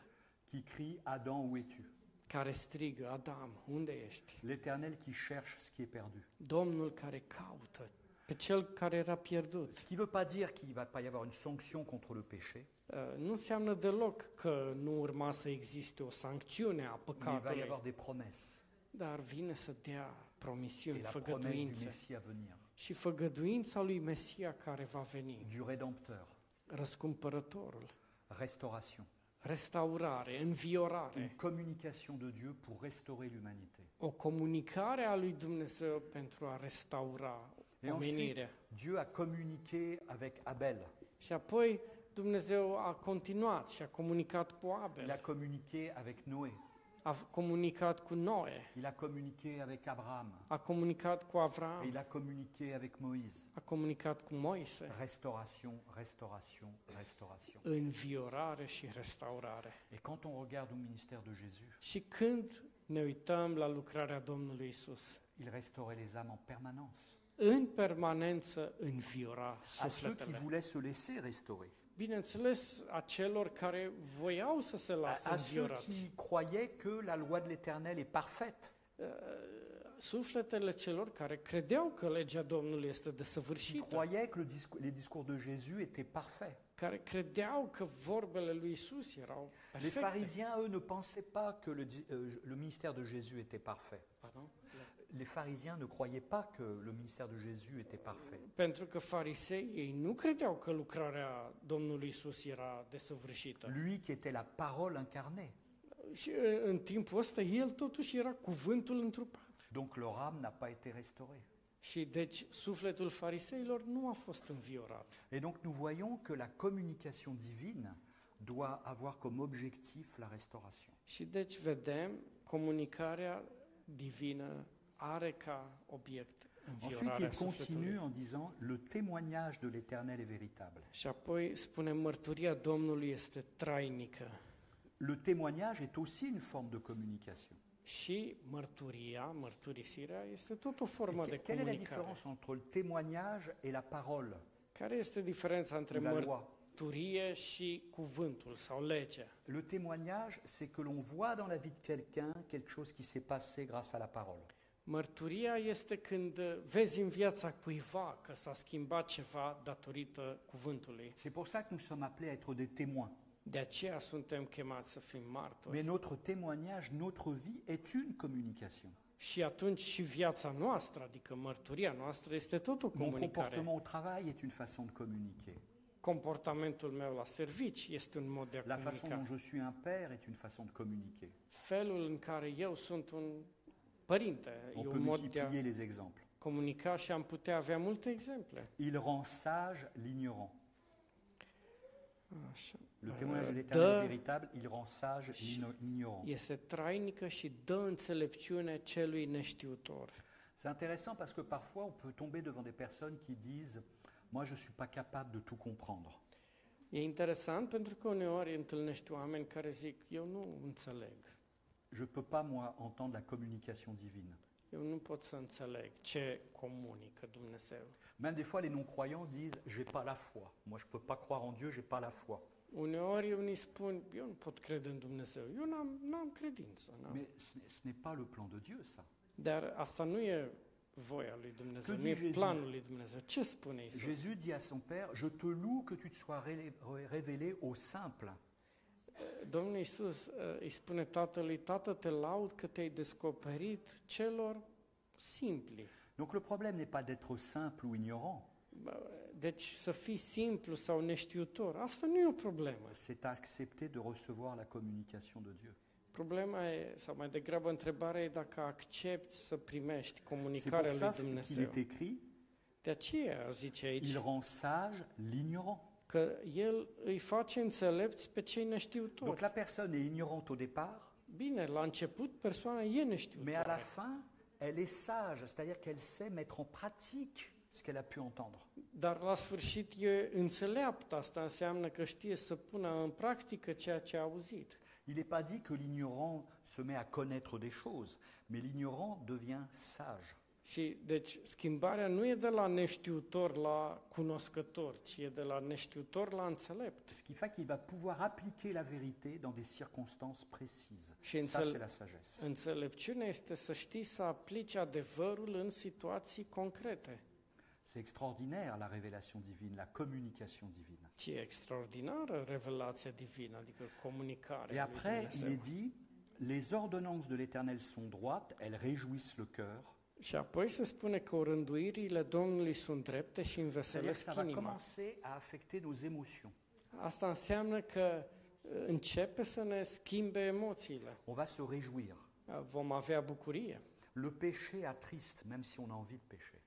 qui crie Adam, où es-tu? care strigă, Adam, unde ești? L'Éternel qui cherche ce qui est perdu. Domnul care caută pe cel care era pierdut. Ce qui ne veut pas dire qu'il ne va pas y avoir une sanction contre le péché, Uh, Nu înseamnă deloc că nu urma să existe o sancțiune a mais il va y păcatului, avoir des promesses. dar vine să dea promisiuni, Et la promesse du făgăduințe. Messie à venir, Și făgăduința lui Mesia care va veni, du Rédempteur, răscumpărătorul, restauration, restaurare, une înviorare, communication de Dieu pour restaurer l'humanité. o comunicare a lui Dumnezeu pentru a restaura Et ensuite. Dieu a communiqué avec Abel. Și apoi Dumnezeu a continuat și a comunicat cu Il a Abel, communiqué avec Noé. a comunicat cu Noe, Il a communiqué avec Abraham. a comunicat cu Et Avram, il a communiqué avec Moïse. a comunicat cu Moise. Restauration, restauration, restauration. Înviorare și restaurare. Et quand on regarde au ministère de Jésus, Și când ne uităm la lucrarea Domnului Isus, il restaurait les âmes en permanence. În permanență înviora À ceux qui voulaient se laisser restaurer. Bineînțeles, a celor care voiau să se À, ceux înviorați. qui croyaient que la loi de l'Éternel est parfaite. Uh, Sufletele celor care credeau că legea Domnului este Qui desăvârșită, croyaient que le discours- les discours de Jésus étaient parfaits. care credeau că vorbele lui Isus erau Les perfecte. pharisiens, eux, ne pensaient pas que le, di- euh, le ministère de Jésus était parfait. Les pharisiens ne croyaient pas que le ministère de Jésus était parfait. Pentru că farisei ei nu credeau că lucrarea Domnului Isus era desăvârșită. Lui qui était la parole incarnée. Și în timpul ăsta el totuși era cuvântul întrupat. Donc leur âme n'a pas été restaurée. Și deci sufletul fariseilor nu a fost înviorat. Et donc nous voyons que la communication divine doit avoir comme objectif la restauration. Și deci vedem comunicarea divină are ca obiect Ensuite, il continue en disant Le témoignage de l'Éternel est véritable. Și apoi spune mărturia Domnului este trainică. Le témoignage est aussi une forme de communication. Și mărturia, mărturisirea, este tot o Et formă que- de quelle est la différence entre le témoignage et la parole, Care este diferența între ou la loi mărturie și cuvântul sau legea? Le témoignage, c'est que l'on voit dans la vie de quelqu'un quelque chose qui s'est passé grâce à la parole. Mărturia este când uh, vezi în viața cuiva că s-a schimbat ceva datorită cuvântului. C'est pour ça que nous sommes appelés à être des témoins. De aceea suntem chemați să fim martori. Mais notre témoignage, notre vie est une communication. Și atunci și viața noastră, adică mărturia noastră, este tot o Mon comunicare. comportement au travail est une façon de communiquer. Comportamentul meu la servici este un mod de a La façon comunica. dont je suis un père est une façon de communiquer. Felul în care eu sunt un părinte On peut multiplier les exemples. comunica și am putea avea multe exemple. Il rend sage l'ignorant. Așa. Le témoignage de de- l'éternel est véritable, il rend sage l'igno- l'ignorant. Este trainică și dă înțelepciune celui neștiutor. C'est intéressant parce que parfois on peut tomber devant des personnes qui disent Moi je ne suis pas capable de tout comprendre. E interesant pentru că uneori întâlnești oameni care zic, eu nu înțeleg, Je ne peux pas, moi, entendre la communication divine. eu nu pot să înțeleg ce comunică Dumnezeu. Même des fois, les non-croyants disent J'ai pas la foi. Moi, je ne peux pas croire en Dieu, j'ai pas la foi. Uneori unii spun, eu nu pot crede în Dumnezeu, eu n-am, n-am credință. N-am. Mais ce n'est- ce n'est pas le plan de Dieu, ça. Dar asta nu e voia lui Dumnezeu, Que nu e dit Jésus? planul lui Dumnezeu. Ce spune Isus? Jésus dit à son Père Je te loue que tu te sois révélé au simple. Domnul Isus uh, îi spune tatălui, tată, te laud că te-ai descoperit celor simpli. Donc le problème n'est pas d'être simple ou ignorant, Bă, Deci să fii simplu sau neștiutor, asta nu e o problemă. c'est accepter de recevoir la communication de Dieu. Problema e, sau mai degrabă întrebarea e dacă accepti să primești C'est pour comunicarea lui ça qu'il Dumnezeu. est écrit De aceea zice aici Il rend sage l'ignorant. Că El îi face înțelepți pe cei Donc neștiutori. la personne est ignorante au départ, Bine, la început persoana e mais à la neștiutoare, fin, elle est sage, c'est-à-dire qu'elle sait mettre en pratique ce qu'elle a pu entendre. dar la sfârșit e înțeleaptă. Asta înseamnă că știe să pună în practică ceea ce a auzit. Il n'est pas dit que l'ignorant se met à connaître des choses, mais l'ignorant devient sage. Și deci schimbarea nu e de la neștiutor la cunoscător, ci e de la neștiutor la înțelept. Ce qui fait qu'il va pouvoir appliquer la vérité dans des circonstances précises. Și Ça, c'est la sagesse. Înțelepciunea este să știi să aplici adevărul în situații concrete. C'est extraordinaire la révélation divine, la communication divine. Ce e extraordinară revelația divină, adică Et comunicarea lui après, il est dit, les ordonnances de l'Éternel sont droites, elles réjouissent le cœur. Și apoi se spune că rânduirile Domnului sunt drepte și C'est-à-dire que înveselesc ça va inima. commencer à affecter nos émotions. Asta înseamnă că uh, începe să ne schimbe emoțiile. On va se réjouir. Uh, Vom avea bucurie. Le péché attriste, même si on a envie de pécher.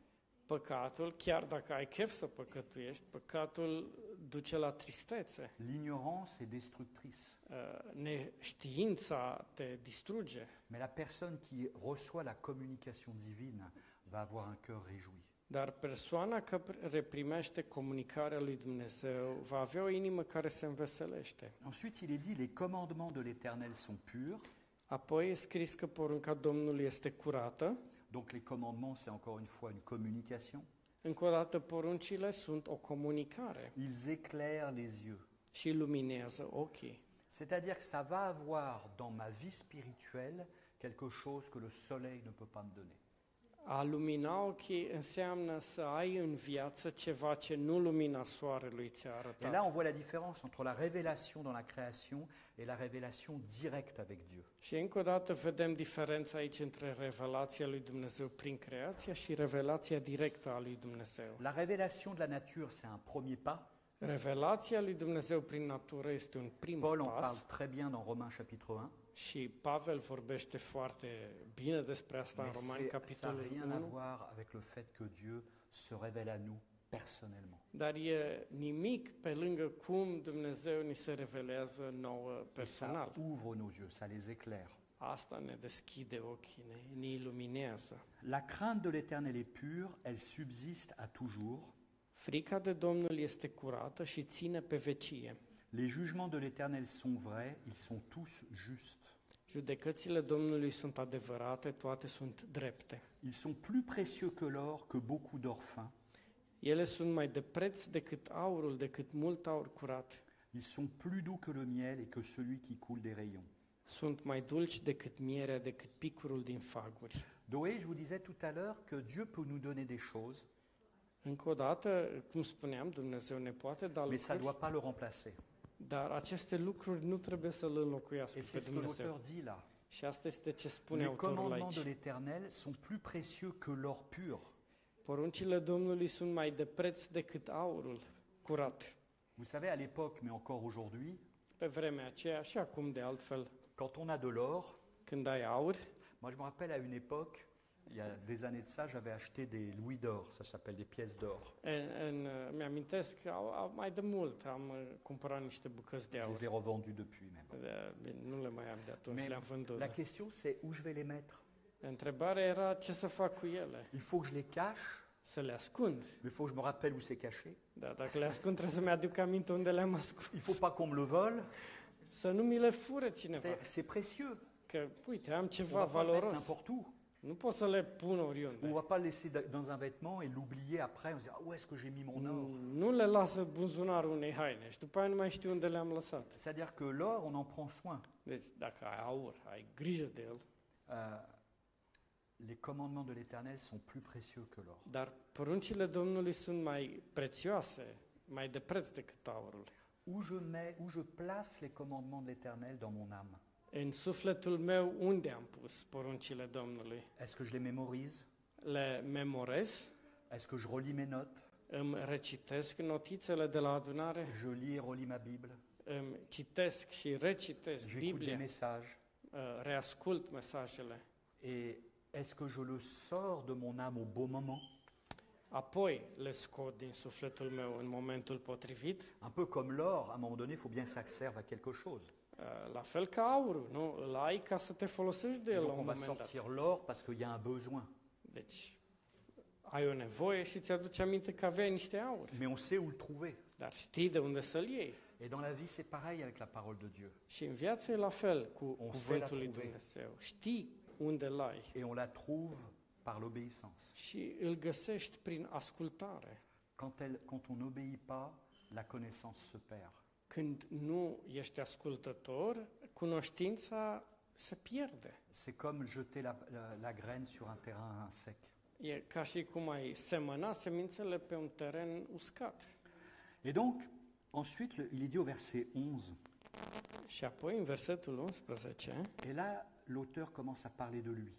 Păcatul, chiar dacă ai chef să păcătuiești, păcatul duce la tristețe. L'ignorance est destructrice. Uh, Neștiința te distruge. Mais la personne qui reçoit la communication divine va avoir un cœur réjoui. Dar persoana care primește comunicarea lui Dumnezeu va avea o inimă care se înveselește. Ensuite, il est dit, les commandements de l'Éternel sont purs. Apoi e scris că porunca Domnului este curată. Donc les commandements, c'est encore une fois une communication. Încă o dată, poruncile sunt o comunicare Ils éclairent les yeux. și luminează ochii. C'est-à-dire que ça va avoir dans ma vie spirituelle quelque chose que le soleil ne peut pas me donner. A lumina ochii înseamnă să ai în viață ceva ce nu lumina soarelui ți-a Et là, on voit la différence entre la révélation dans la création et la révélation directe avec Dieu. Și încă o dată vedem diferența aici între revelația lui Dumnezeu prin creația și revelația directă a lui Dumnezeu. La révélation de la nature, c'est un premier pas. Revelația lui Dumnezeu prin natură este un prim Paul en parle pas très bien dans Romains chapitre 1. Și Pavel vorbește foarte bine despre asta în Mais Romani, c'est- ça n'a capitolul rien à 1. voir avec le fait que Dieu se révèle à nous personnellement. Dar e nimic pe lângă cum Dumnezeu ni se revelează nouă Et ça personal. ouvre nos yeux, ça les éclaire. Asta ne deschide ochii, ne, ne iluminează. La crainte de l'Éternel est pure, elle subsiste à toujours. Frica de Domnul este curată și ține pe vecie. Les jugements de l'Éternel sont vrais, ils sont tous justes. Judecățile Domnului sunt adevărate, toate sunt drepte. Ils sont plus précieux que l'or, que beaucoup d'or fin. Ele sunt mai de preț decât aurul, decât mult aur curat. Ils sont plus doux que le miel et que celui qui coule des rayons. Sunt mai dulci decât mierea, decât picurul din faguri. Oui, je vous disais tout à l'heure que Dieu peut nous donner des choses, Încă o dată, cum spuneam, Dumnezeu ne poate da mais ça ne lucruri, doit pas le remplacer. Dar aceste lucruri nu trebuie să-L înlocuiască Et pe c'est ce que Dumnezeu. l'auteur dit là. Și asta este ce spune Les autorul commandements de l'Éternel sont plus précieux que l'or pur. Poruncile Domnului sunt mai de preț decât aurul curat. Vous savez, à l'époque, mais encore aujourd'hui, Pe vremea aceea și acum de altfel, quand on a de l'or, când ai aur, moi je me rappelle à une époque, il y a des années de ça, j'avais acheté des louis d'or, ça s'appelle des pièces d'or. în, mi-amintesc mai de mult am uh, cumpărat niște bucăți de Je les ai revendus depuis même. Nu le mai am de atunci, Mais le-am vândut. La question c'est où je vais les mettre? Întrebarea era ce să fac cu ele? Il faut que je les cache, Să le ascund. il faut que je me rappelle où c'est caché? Da, dacă le ascund trebuie să-mi aduc aminte unde le-am ascuns. Il faut pas qu'on me le vole? Să nu mi le fure cineva. C'est c'est précieux. Că, uite, am ceva valoros. n'importe où. Nu pot să le pun On oriunde. va pas laisser da- dans un vêtement et l'oublier après. On se dit ah, où est-ce que j'ai mis mon or? Nu le lasă buzunarul unei haine și după aia nu mai știu unde le-am lăsat. C'est-à-dire que l'or, on en prend soin. Deci dacă ai aur, ai grijă de el, Euh, les commandements de l'Éternel sont plus précieux que l'or. dar poruncile Domnului sunt mai prețioase, mai de preț decât aurul. Où je mets, où je place les commandements de l'Éternel dans mon âme? În sufletul meu, unde am pus poruncile Domnului? Est-ce que je les mémorise? Le memorez, Est-ce que je relis mes notes? Îmi recitesc notițele de la adunare, Je lis et relis ma Bible. Îmi citesc și recitesc J'écoute des Biblia, messages. Uh, reascult mesajele. Et est-ce que je le sors de mon âme au bon moment? Apoi le scot din sufletul meu în momentul potrivit, Un peu comme l'or, à un moment donné, il faut bien que ça serve à quelque chose. Uh, la fel ca aurul, nu? Ai ca să te folosești de el la Donc un on va moment dat. sortir l'or parce qu'il y a un besoin. Deci, ai o nevoie și ți-aduce aminte că aveai niște aur, Mais on sait où le trouver. dar știi de unde să-l iei. Et dans la vie, c'est pareil avec la parole de Dieu. Și în viață e la fel cu cuvântul. Dumnezeu. Știi unde Et on la trouve par l'obéissance. și îl găsești prin ascultare. Quand, elle, quand on n'obéit pas, la connaissance se perd. Când nu ești ascultător, cunoștința se pierde. C'est comme jeter la, la- la graine sur un terrain sec. E ca și cum ai semăna semințele pe un teren uscat. Et donc, ensuite, le- il est dit au verset 11, Și apoi, în versetul 11, et là, l'auteur commence à parler de lui.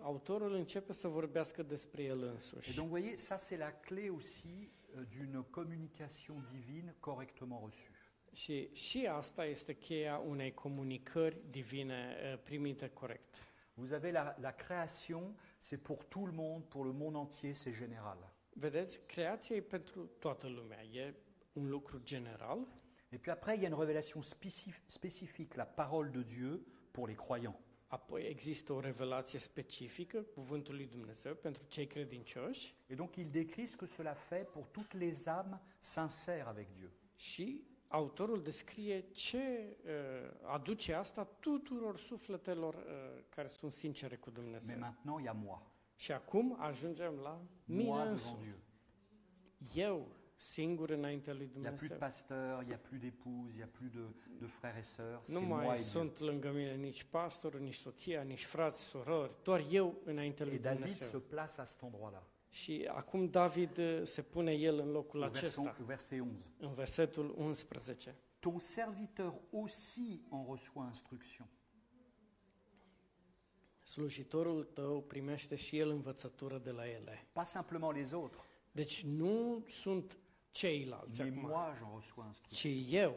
autorul începe să vorbească despre el Et donc, vous voyez, ça, c'est la clé aussi d'une communication divine correctement reçue. Și, și asta este cheia unei comunicări divine uh, primite corect. Vous avez la, la création, c'est pour tout le monde, pour le monde entier, c'est général. Vedeți, creația e pentru toată lumea, e un lucru general. Et puis après, il y a une révélation spécif- spécifique, la parole de Dieu pour les croyants. Apoi există o revelație specifică, cuvântul lui Dumnezeu, pentru cei credincioși Et donc il décrit ce que cela fait pour toutes les âmes sincères avec Dieu. și autorul descrie ce uh, aduce asta tuturor sufletelor uh, care sunt sincere cu Mais Dumnezeu. maintenant, il y a moi. Și acum ajungem la mine Moi devant însumi. Dieu. Eu, singur lui Il n'y a plus de pasteur, il n'y a plus d'épouse, il n'y a plus de, de frères et sœurs. Nu mai Dieu. sunt lângă mine nici pastorul, nici soția, nici frați, surori, doar eu înainte lui Et David Dumnezeu. se place à cet endroit-là, Și acum David uh, se pune el în locul au verset, acesta, au verset 11. în versetul 11. Ton serviteur aussi en reçoit instruction. Slujitorul tău primește și el învățătură de la ele. Pas simplement les autres, Deci nu sunt ceilalți mais acum, moi j'en reçois instruction. ci eu,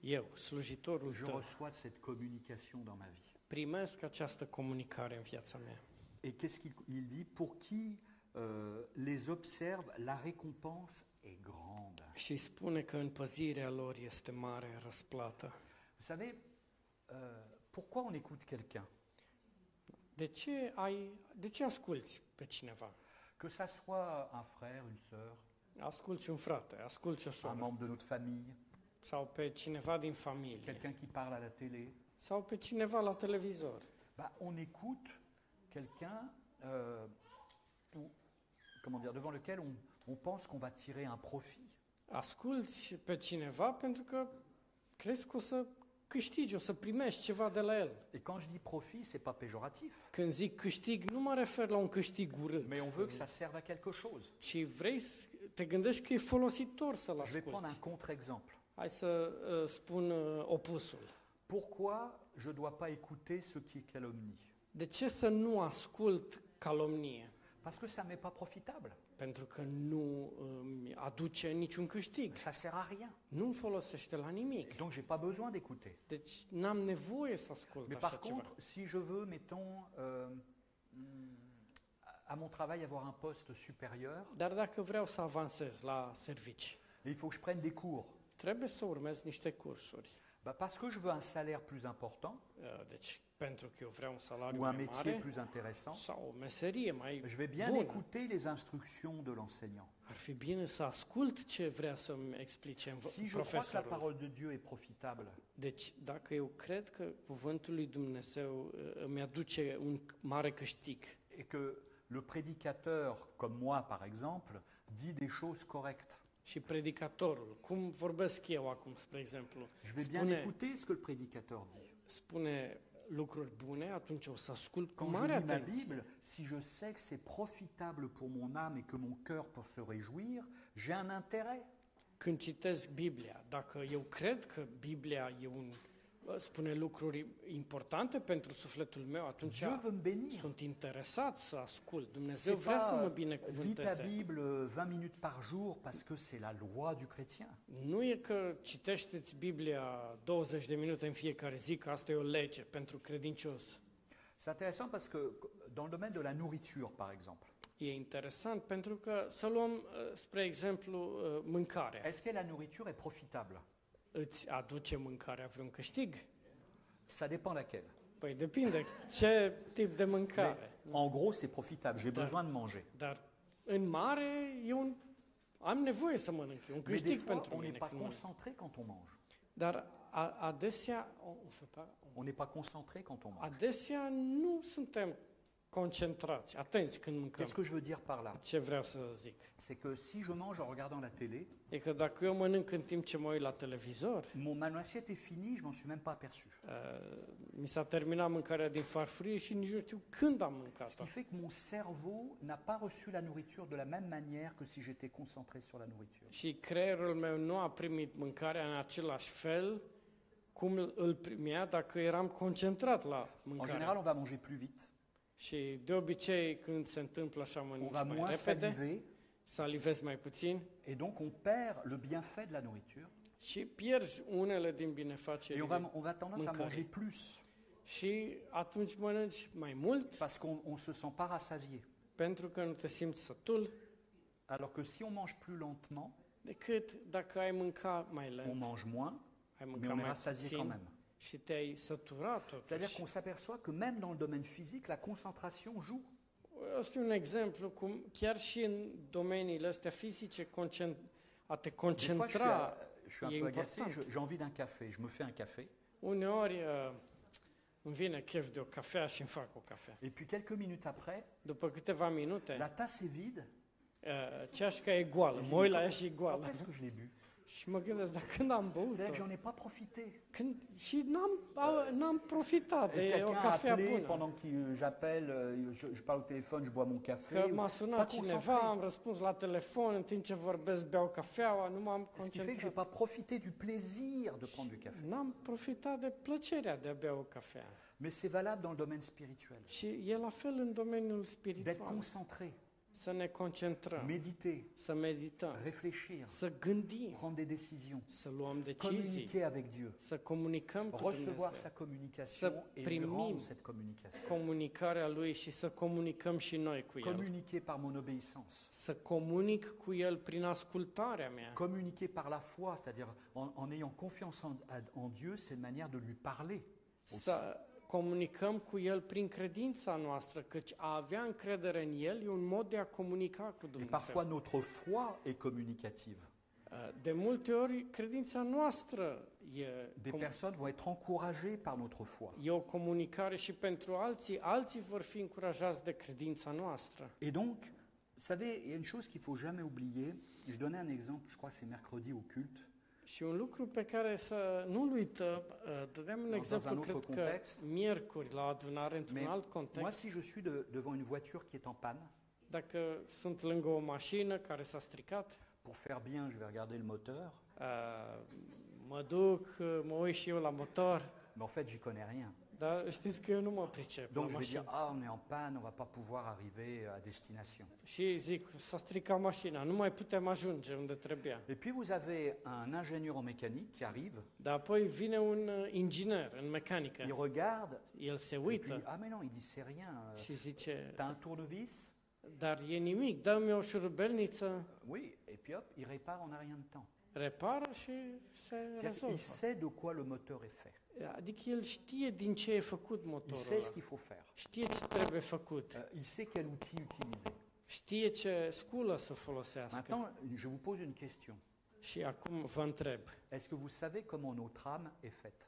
eu, slujitorul Je tău, reçois cette communication dans ma vie. primesc această comunicare în viața mea? Et qu'est-ce qu'il il dit? Pour qui euh, les observe, la récompense est grande. Și spune că în păzirea lor este mare răsplată. Vous savez, euh, pourquoi on écoute quelqu'un? De ce, ai, de ce asculți pe cineva? Que ça soit un frère, une sœur, Asculți un frate, asculți o un soră, membre de notre famille, sau pe cineva din familie, quelqu'un qui parle à la télé. sau pe cineva la televizor. Bah, on écoute quelqu'un euh, où- comment dire, devant lequel on, on pense qu'on va tirer un profit. Asculți pe cineva pentru că crezi că o să câștigi, o să primești ceva de la el. Et quand je dis profit, c'est pas péjoratif, Când zic câștig, nu mă refer la un câștig urât, mais on veut que ça serve à quelque chose. ci vrei, te gândești că e folositor să-l Je vais prendre un contre-exemple. Hai să uh, spun uh, opusul. Pourquoi je ne dois pas écouter ce qui est calomnie? De ce să nu ascult calomnie? Parce que ça m'est pas profitable. Pentru că nu îmi aduce niciun câștig. Ça sert à rien. Nu folosește la nimic. Donc j'ai pas besoin d'écouter. Deci n-am nevoie să ascult Mais așa par ceva. contre, si je veux, mettons, euh, à mon travail avoir un poste supérieur, Dar dacă vreau să avansez la servici, il faut que je prenne des cours. trebuie să urmez niște cursuri. Bah, parce que je veux un salaire plus important. Uh, Deci, pentru că eu vreau un salariu ou un métier mare plus intéressant, sau o meserie mai je vais bien bună, écouter les instructions de l'enseignant. ar fi bine să ascult ce vrea să-mi explice înv- Si je crois que la parole de Dieu est profitable, Deci, dacă eu cred că cuvântul lui Dumnezeu îmi aduce un mare câștig. Et que le prédicateur, comme moi par exemple, dit des choses correctes, și predicatorul, cum vorbesc eu acum, spre exemplu, je vais bien spune, écouter ce que le prédicateur dit. spune lucruri bune, atunci o să ascult cu Quand mare je lis ma atenție. Bible, si je sais que c'est profitable pour mon âme et que mon cœur peut se réjouir, j'ai un intérêt. Când citesc Biblia, dacă eu cred că Biblia e un, spune lucruri importante pentru sufletul meu, atunci Dieu veut me bénir. sunt interesat să ascult. Dumnezeu vrea să mă pas lis ta binecuvânteze. Bible euh, 20 minutes par jour parce que c'est la loi du chrétien. Nu e că citește Biblia 20 de minute în fiecare zi, că asta e o lege pentru credincios. C'est intéressant parce que dans le domaine de la nourriture, par exemple, E interesant pentru că să luăm, uh, spre exemplu, uh, mâncarea. est-ce que la nourriture est profitable? Îți aduce mâncarea vreun câștig? Ça dépend laquelle. Păi depinde ce tip de mâncare. En gros, c'est profitable. J'ai besoin de manger. Dar în mare e un, am nevoie să mănânc, e un Mais câștig fois, pentru on mine pas când mănânc. concentré quand on mange. Dar a, adesea, fait pas- On n'est pas concentré quand on mange. adesea nu suntem concentrați, atenți când mâncăm. Qu'est-ce que je veux dire par là? Ce vreau să zic? C'est que si je mange en regardant la télé, E că dacă eu mănânc în timp ce mă uit la televizor, mon, mon assiette est finie, je m'en suis même pas aperçu. uh, mi s-a terminat mâncarea din farfurie și nici nu știu când am Ce mâncat-o. qui fait que mon cerveau n'a pas reçu la nourriture de la même manière que si j'étais concentré sur la nourriture. Și creierul meu nu a primit mâncarea în același fel cum îl primea dacă eram concentrat la En mâncare. général, on va manger plus vite, Și de obicei când se întâmplă așa on mănânci va mai moins repede, saliver, salivezi mai puțin. Et donc on perd le bienfait de la nourriture, și pierzi unele din et on va, on va tendance à manger plus. Și atunci mănânci mai mult. Parce qu'on ne se sent pas rassasié. pentru că nu te simți sătul, Alors que si on mange plus lentement, decât dacă ai mâncat mai on lent, mange moins, ai mais mâncat on est mai rassasié quand puțin même. C'est-à-dire qu'on s'aperçoit que même dans le domaine physique, la concentration joue. Să un exemplu, cum chiar și în domeniile astea fizice, a te concentra, je suis un peu agacé, j'ai envie d'un café, je me fais un café, uneori uh, îmi vine chef de o cafea și îmi fac o cafea. et puis quelques minutes après, După câteva minute, la tasse est vide. uh, ceașca e goală, mă uit la ea și e goală. est-ce que je l'ai bu? Și mă gândesc, dar când am băut C'est-à-dire que j'en ai pas profité. când, și n-am, a, n-am profitat Et de o Quelqu'un a cafea appelé bună. pendant que euh, j'appelle, euh, je, je parle au téléphone, je bois mon café. Ou- m-a sunat pas cineva, concentré. am răspuns la telefon, în timp ce vorbesc beau cafeaua, nu m-am Ce qui fait que je n'ai concentrat. pas profité du plaisir de prendre du café? N-am profitat de plăcerea de a bea o cafea. Mais c'est valable dans le domaine spirituel. Și e la fel în domeniul D'être spiritual. concentré, Să ne concentrăm, méditer, să réfléchir, să gândim, prendre des décisions, să luăm decizii, communiquer avec Dieu, să comunicăm cu recevoir sa communication Să et lui primim rendre cette communication. comunicarea Lui și să comunicăm și noi cu El. Communiquer par mon obéissance. Să comunic cu El prin ascultarea mea. Communiquer par la foi, c'est-à-dire en, en ayant confiance en, en Dieu, c'est une manière de lui parler. aussi. Să comunicăm cu El prin credința noastră, căci a avea încredere în El e un mod de a comunica cu Et Dumnezeu. parfois notre foi est communicative. De multe ori, credința noastră e, Des com- personnes vont être encouragées par notre foi. e o comunicare și pentru alții. Alții vor fi încurajați de credința noastră. Et donc, vous savez, il y a une chose qu'il faut jamais oublier. Je donnais un exemple, je crois que c'est mercredi au culte. Și un lucru pe care să nu-l uităm, uh, un Dans exemplu, un autre cred că context. miercuri la adunare, într-un Mais alt Moi, si je suis de- devant une voiture qui est en panne, dacă sunt lângă o mașină care s-a stricat, pour faire bien, je vais regarder le moteur. uh, mă duc, mă uit și eu la motor, Mais en fait, j'y connais rien. Dar știți că eu nu mă pricep Donc, la je vais dire, mașină. ah, on est en panne, on va pas pouvoir arriver à destination. Și zic, s-a stricat mașina, nu mai putem ajunge unde trebuia. Et puis, vous avez un ingénieur en mécanique qui arrive, Dar apoi vine un uh, inginer în mecanică, il regarde, el se et puis, uită ah, mais non, il dit, c'est rien. euh, și zice, T'as un tournevis dar e nimic, dă-mi o șurubelniță, Oui, et puis hop, il répare en un rien de temps. Repară și se C'est-à-dire rezolvă. qu'il sait de quoi le moteur est fait. Adică el știe din ce e făcut Il sait ce qu'il faut faire. Știe ce trebuie făcut. Euh, il sait quel outil utiliser. Știe ce sculă să folosească. Maintenant, je vous pose une question. Și acum vă întreb, Est-ce que vous savez comment notre âme est faite?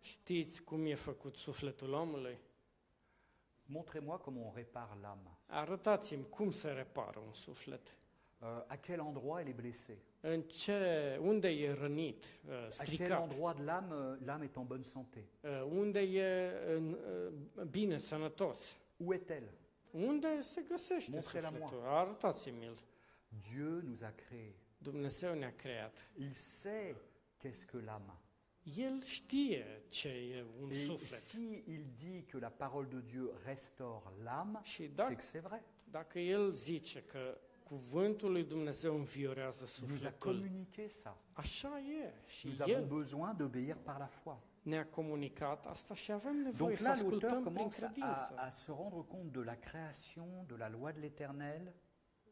Știți cum e făcut sufletul omului? Montrez-moi comment on répare l'âme. Arătați-mi cum se repară un suflet. Euh, à quel endroit elle est blessée În ce, unde e rănit, uh, À quel stricat, endroit de l'âme euh, l'âme est en bonne santé uh, unde e în, uh, bine, sănătos? Où est-elle Unde se găsește Montre-la sufletul? Arătați-mi-l. Dieu nous a créés. Dumnezeu ne-a creat. Il sait qu'est-ce que l'âme. El știe ce e un Et suflet. si il dit que la parole de Dieu restaure l'âme, Și c'est dacă, que c'est vrai. dacă el zice că cuvântul lui Dumnezeu Il nous a sufletul, communiqué ça. așa e. Și Nous avons el besoin d'obéir par la foi. ne-a comunicat asta și avem nevoie Donc să là, l'auteur ascultăm prin commence à, credință. à se rendre compte de la création, de la loi de l'éternel,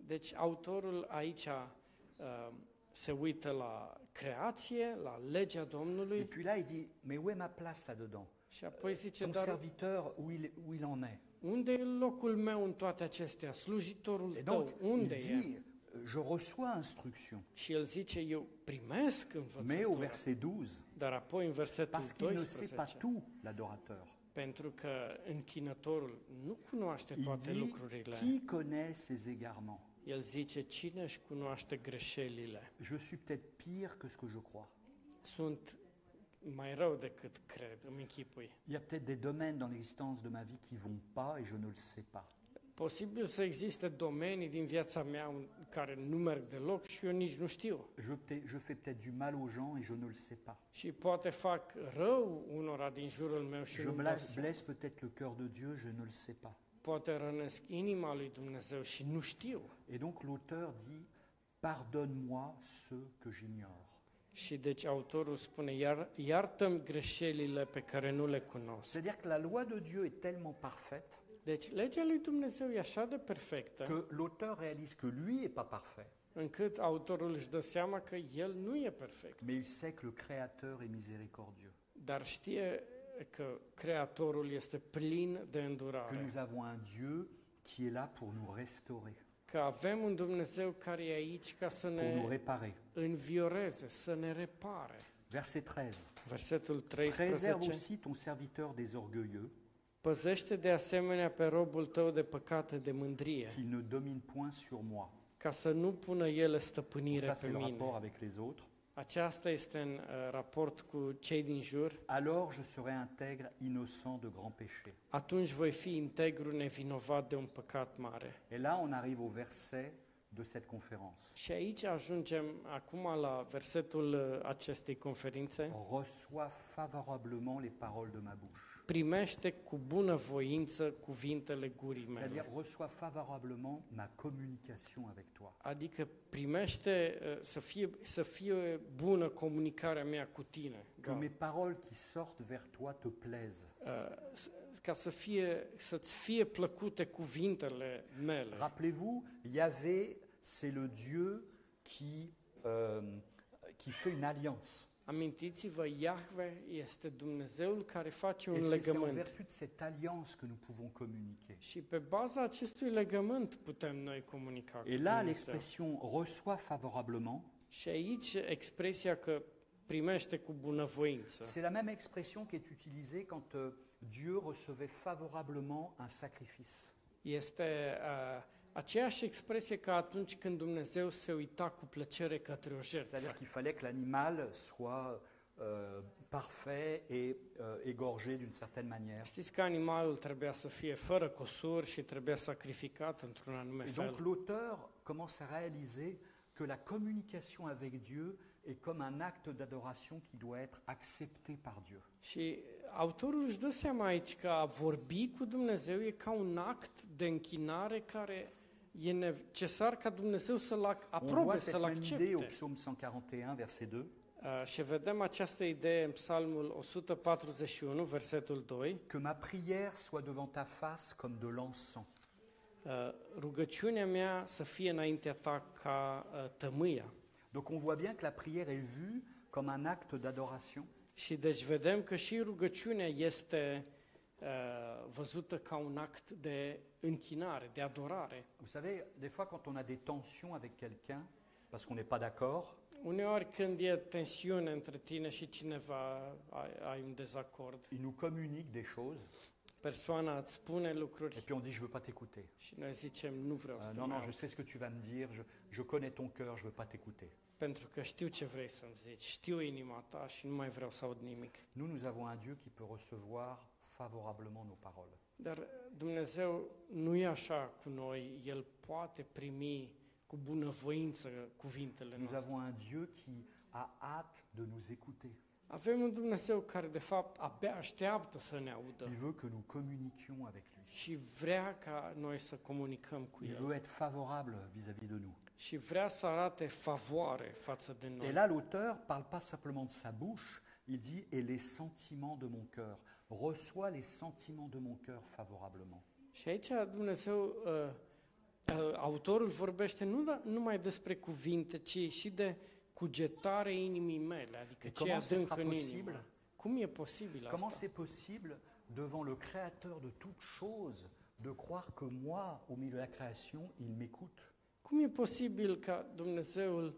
Deci autorul aici uh, se uită la creație, la legea et Domnului puis là il dit, mais où est ma place là-dedans? Și apoi zice, Ton dar serviteur, où il, où il en est? Unde e locul meu în toate acestea? Slujitorul Et tău, donc, il unde e? dit, je reçois instruction. Și el zice, eu primesc Mais au învățătura. verset 12, Dar apoi în versetul parce qu'il ne sait pas 12, tout, l'adorateur, pentru că închinătorul nu cunoaște il toate dit, lucrurile. qui connaît ses égarements El zice, cine își cunoaște greșelile? Je suis peut-être pire que ce que je crois. Sunt mai rău decât cred, îmi închipui. Il y a peut-être des domaines dans l'existence de ma vie qui vont pas et je ne le sais pas. Posibil să existe domenii din viața mea în care nu merg deloc și eu nici nu știu. Je, peut- je fais peut-être du mal aux gens et je ne le sais pas. Și poate fac rău unora din jurul meu și Je nu dau blesse, seama. blesse peut-être le cœur de Dieu, je ne le sais pas. Poate rănesc inima lui Dumnezeu și nu știu. Et donc l'auteur dit, pardonne-moi ce que j'ignore. Și deci autorul spune, Iar, iartă greșelile pe care nu le cunosc. C'est-à-dire que la loi de Dieu est tellement parfaite Deci legea lui Dumnezeu e așa de perfectă, que l'auteur réalise que lui est pas parfait, încât autorul își dă seama că el nu e perfect. mais il sait que le Créateur est miséricordieux, Dar știe că Creatorul este plin de que îndurare, nous avons un Dieu qui est là pour nous restaurer, că avem un Dumnezeu care e aici ca să pour nous ne réparer. învioreze, să ne repare. Verset 13. Versetul Préserve 13. aussi ton serviteur des orgueilleux, Păzește de asemenea pe robul tău de păcate de mândrie, qu'il ne domine point sur moi. ca să nu pună ele Donc stăpânire ça, pe c'est le rapport mine. avec les autres. Aceasta este în uh, raport cu cei din jur. Alors je serai intègre, innocent de grands péchés. Atunci voi fi integru, nevinovat de un păcat mare. Et là, on arrive au verset de cette conférence. Și aici ajungem acum la versetul uh, acestei conferințe. Reçois favorablement les paroles de ma bouche. Primește cu bună voință cuvintele gurii mele. C'est-à-dire, reçois favorablement ma communication avec toi. Adică primește uh, să fie, să fie bună comunicarea mea cu tine. Que mes paroles qui sortent vers toi te plaisent. Uh, ca să fie, să-ți fie plăcute cuvintele mele. Rappelez-vous, Yahvé, c'est le Dieu qui, euh, qui fait une alliance. Amintiți-vă, Iahve este Dumnezeul care face Et un c'est c'est en legământ. vertu de cette alliance que nous pouvons communiquer. Și pe baza acestui legământ putem noi comunica cu Et là, Dumnezeu. l'expression reçois favorablement, Și aici expresia că primește cu bunăvoință. c'est la même expression qui est utilisée quand euh, Dieu recevait favorablement un sacrifice. Este uh, aceeași expresie ca atunci când Dumnezeu se uita cu plăcere către o jertfă. C'est-à-dire qu'il fallait que l'animal soit euh, parfait et euh, égorgé d'une certaine manière. Știți că animalul trebuia să fie fără cosuri și trebuia sacrificat într-un anume Et donc l'auteur commence à réaliser que la communication avec Dieu est comme un acte d'adoration qui doit être accepté par Dieu. Și autorul își dă seama aici că a vorbi cu Dumnezeu e ca un act de închinare care e necesar ca Dumnezeu să-l ac- On aprobe, voit cette să-l même idée au accepte. psaume 141, verset 2. Uh, și vedem această idee în Psalmul 141, versetul 2. Que ma prière soit devant ta face comme de l'encens. Uh, rugăciunea mea să fie înaintea ta ca uh, tămâia. Donc on voit bien que la prière est vue comme un acte d'adoration. Și deci vedem că și rugăciunea este uh, văzută ca un act de închinare, de adorare. Vous savez, des fois quand on a des tensions avec quelqu'un, parce qu'on n'est pas d'accord, Uneori când e tensiune între tine și cineva, ai, ai un dezacord, il nous communique des choses, persoana îți spune et lucruri puis on dit je veux pas t'écouter. și noi zicem nu vreau să Euh, te non, mai non, je aud, sais ce que tu vas me dire, je, je connais ton cœur, je veux pas t'écouter. pentru că știu ce vrei să-mi zici, știu inima ta și nu mai vreau să aud nimic. Nous, nous avons un Dieu qui peut recevoir favorablement nos paroles. Dar Dumnezeu nu e așa cu noi, El poate primi cu bunăvoință cuvintele Nous noastre. avons un Dieu qui a hâte de nous écouter. Avem un Dumnezeu care de fapt abia așteaptă să ne audă Il veut que nous communiquions avec lui. și vrea ca noi să comunicăm cu Il El veut être favorable vis-à-vis de nous. și vrea să arate favoare față de Et noi. là, l'auteur parle pas simplement de sa bouche, il dit et les sentiments de mon cœur. Reçois les sentiments de mon cœur favorablement. Și aici Dumnezeu, uh, uh, autorul vorbește nu numai despre cuvinte, ci și de cugetare inimii mele, adică ce adânc în inimă. Cum e posibil Comment asta? c'est possible, devant le Créateur de toutes choses, de croire que moi, au milieu de la création, il m'écoute? Cum e posibil ca Dumnezeul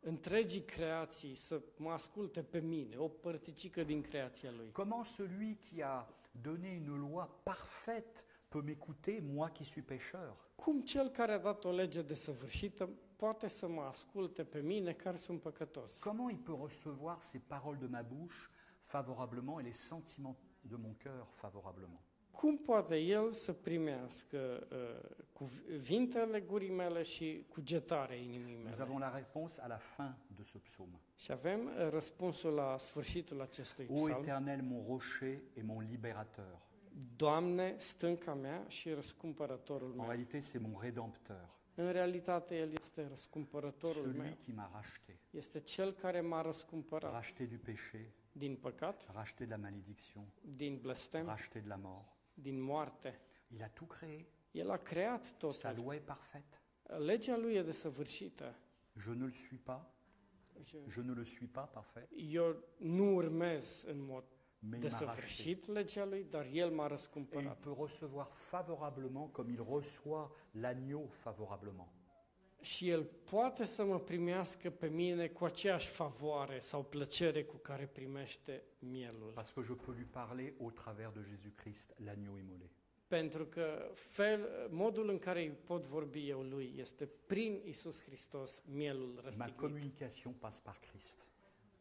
întregii creații să mă asculte pe mine, o părticică din creația Lui? Comment celui qui a donné une loi parfaite peut m'écouter, moi qui suis pécheur? Cum cel care a dat o lege desăvârșită poate să mă asculte pe mine care sunt păcătos? Comment il peut recevoir ces paroles de ma bouche favorablement et les sentiments de mon cœur favorablement? Cum poate el să primească uh, cuvintele gurii mele și cugetarea inimii Nous avons la réponse à la fin de ce psaume. Și avem uh, răspunsul la sfârșitul acestui Ô psalm. Éternel, mon rocher et mon libérateur. Doamne, stânca mea și răscumpărătorul En meu. réalité, c'est mon rédempteur. În realitate, El este răscumpărătorul celui meu. qui m'a racheté. Este Cel care m-a răscumpărat Racheté du péché, din păcat, racheté de la malédiction, din blestem, racheté de la mort. Din moarte. Il a tout créé. El a creat Sa loi est parfaite. Legea Lui e desăvârșită. Je ne le suis pas. Je ne le suis pas parfait. Eu nu urmez în mod Mais il m'a racheté. desăvârșit legea Lui, dar El m-a Et il răscumpărat. peut recevoir favorablement comme il reçoit l'agneau favorablement. Și El poate să mă primească pe mine cu aceeași favoare sau plăcere cu care primește mielul. Parce que je peux lui parler au travers de Jésus-Christ, l'agneau immolé. Pentru că fel, modul în care îi pot vorbi eu lui este prin Isus Hristos, mielul Ma răstignit. communication passe par Christ.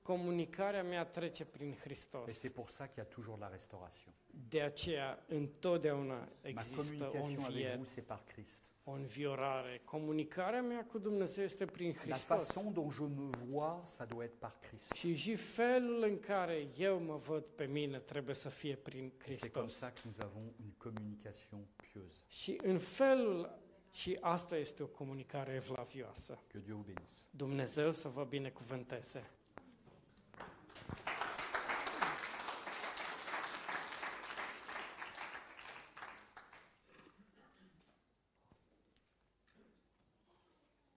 Comunicarea mea trece prin Et Hristos. c'est pour ça qu'il y a toujours la restauration. De aceea, întotdeauna Ma există o communication avec înviere, vous, c'est par Christ. O înviorare. Comunicarea mea cu Dumnezeu este prin La Hristos. façon dont je me vois, ça doit être par Christ. Și și felul în care eu mă văd pe mine trebuie să fie prin Et c'est comme Hristos. ça que nous avons une communication pieuse. Și în felul, și asta este o comunicare evlavioasă. Que Dieu vous bénisse. Dumnezeu să vă binecuvânteze.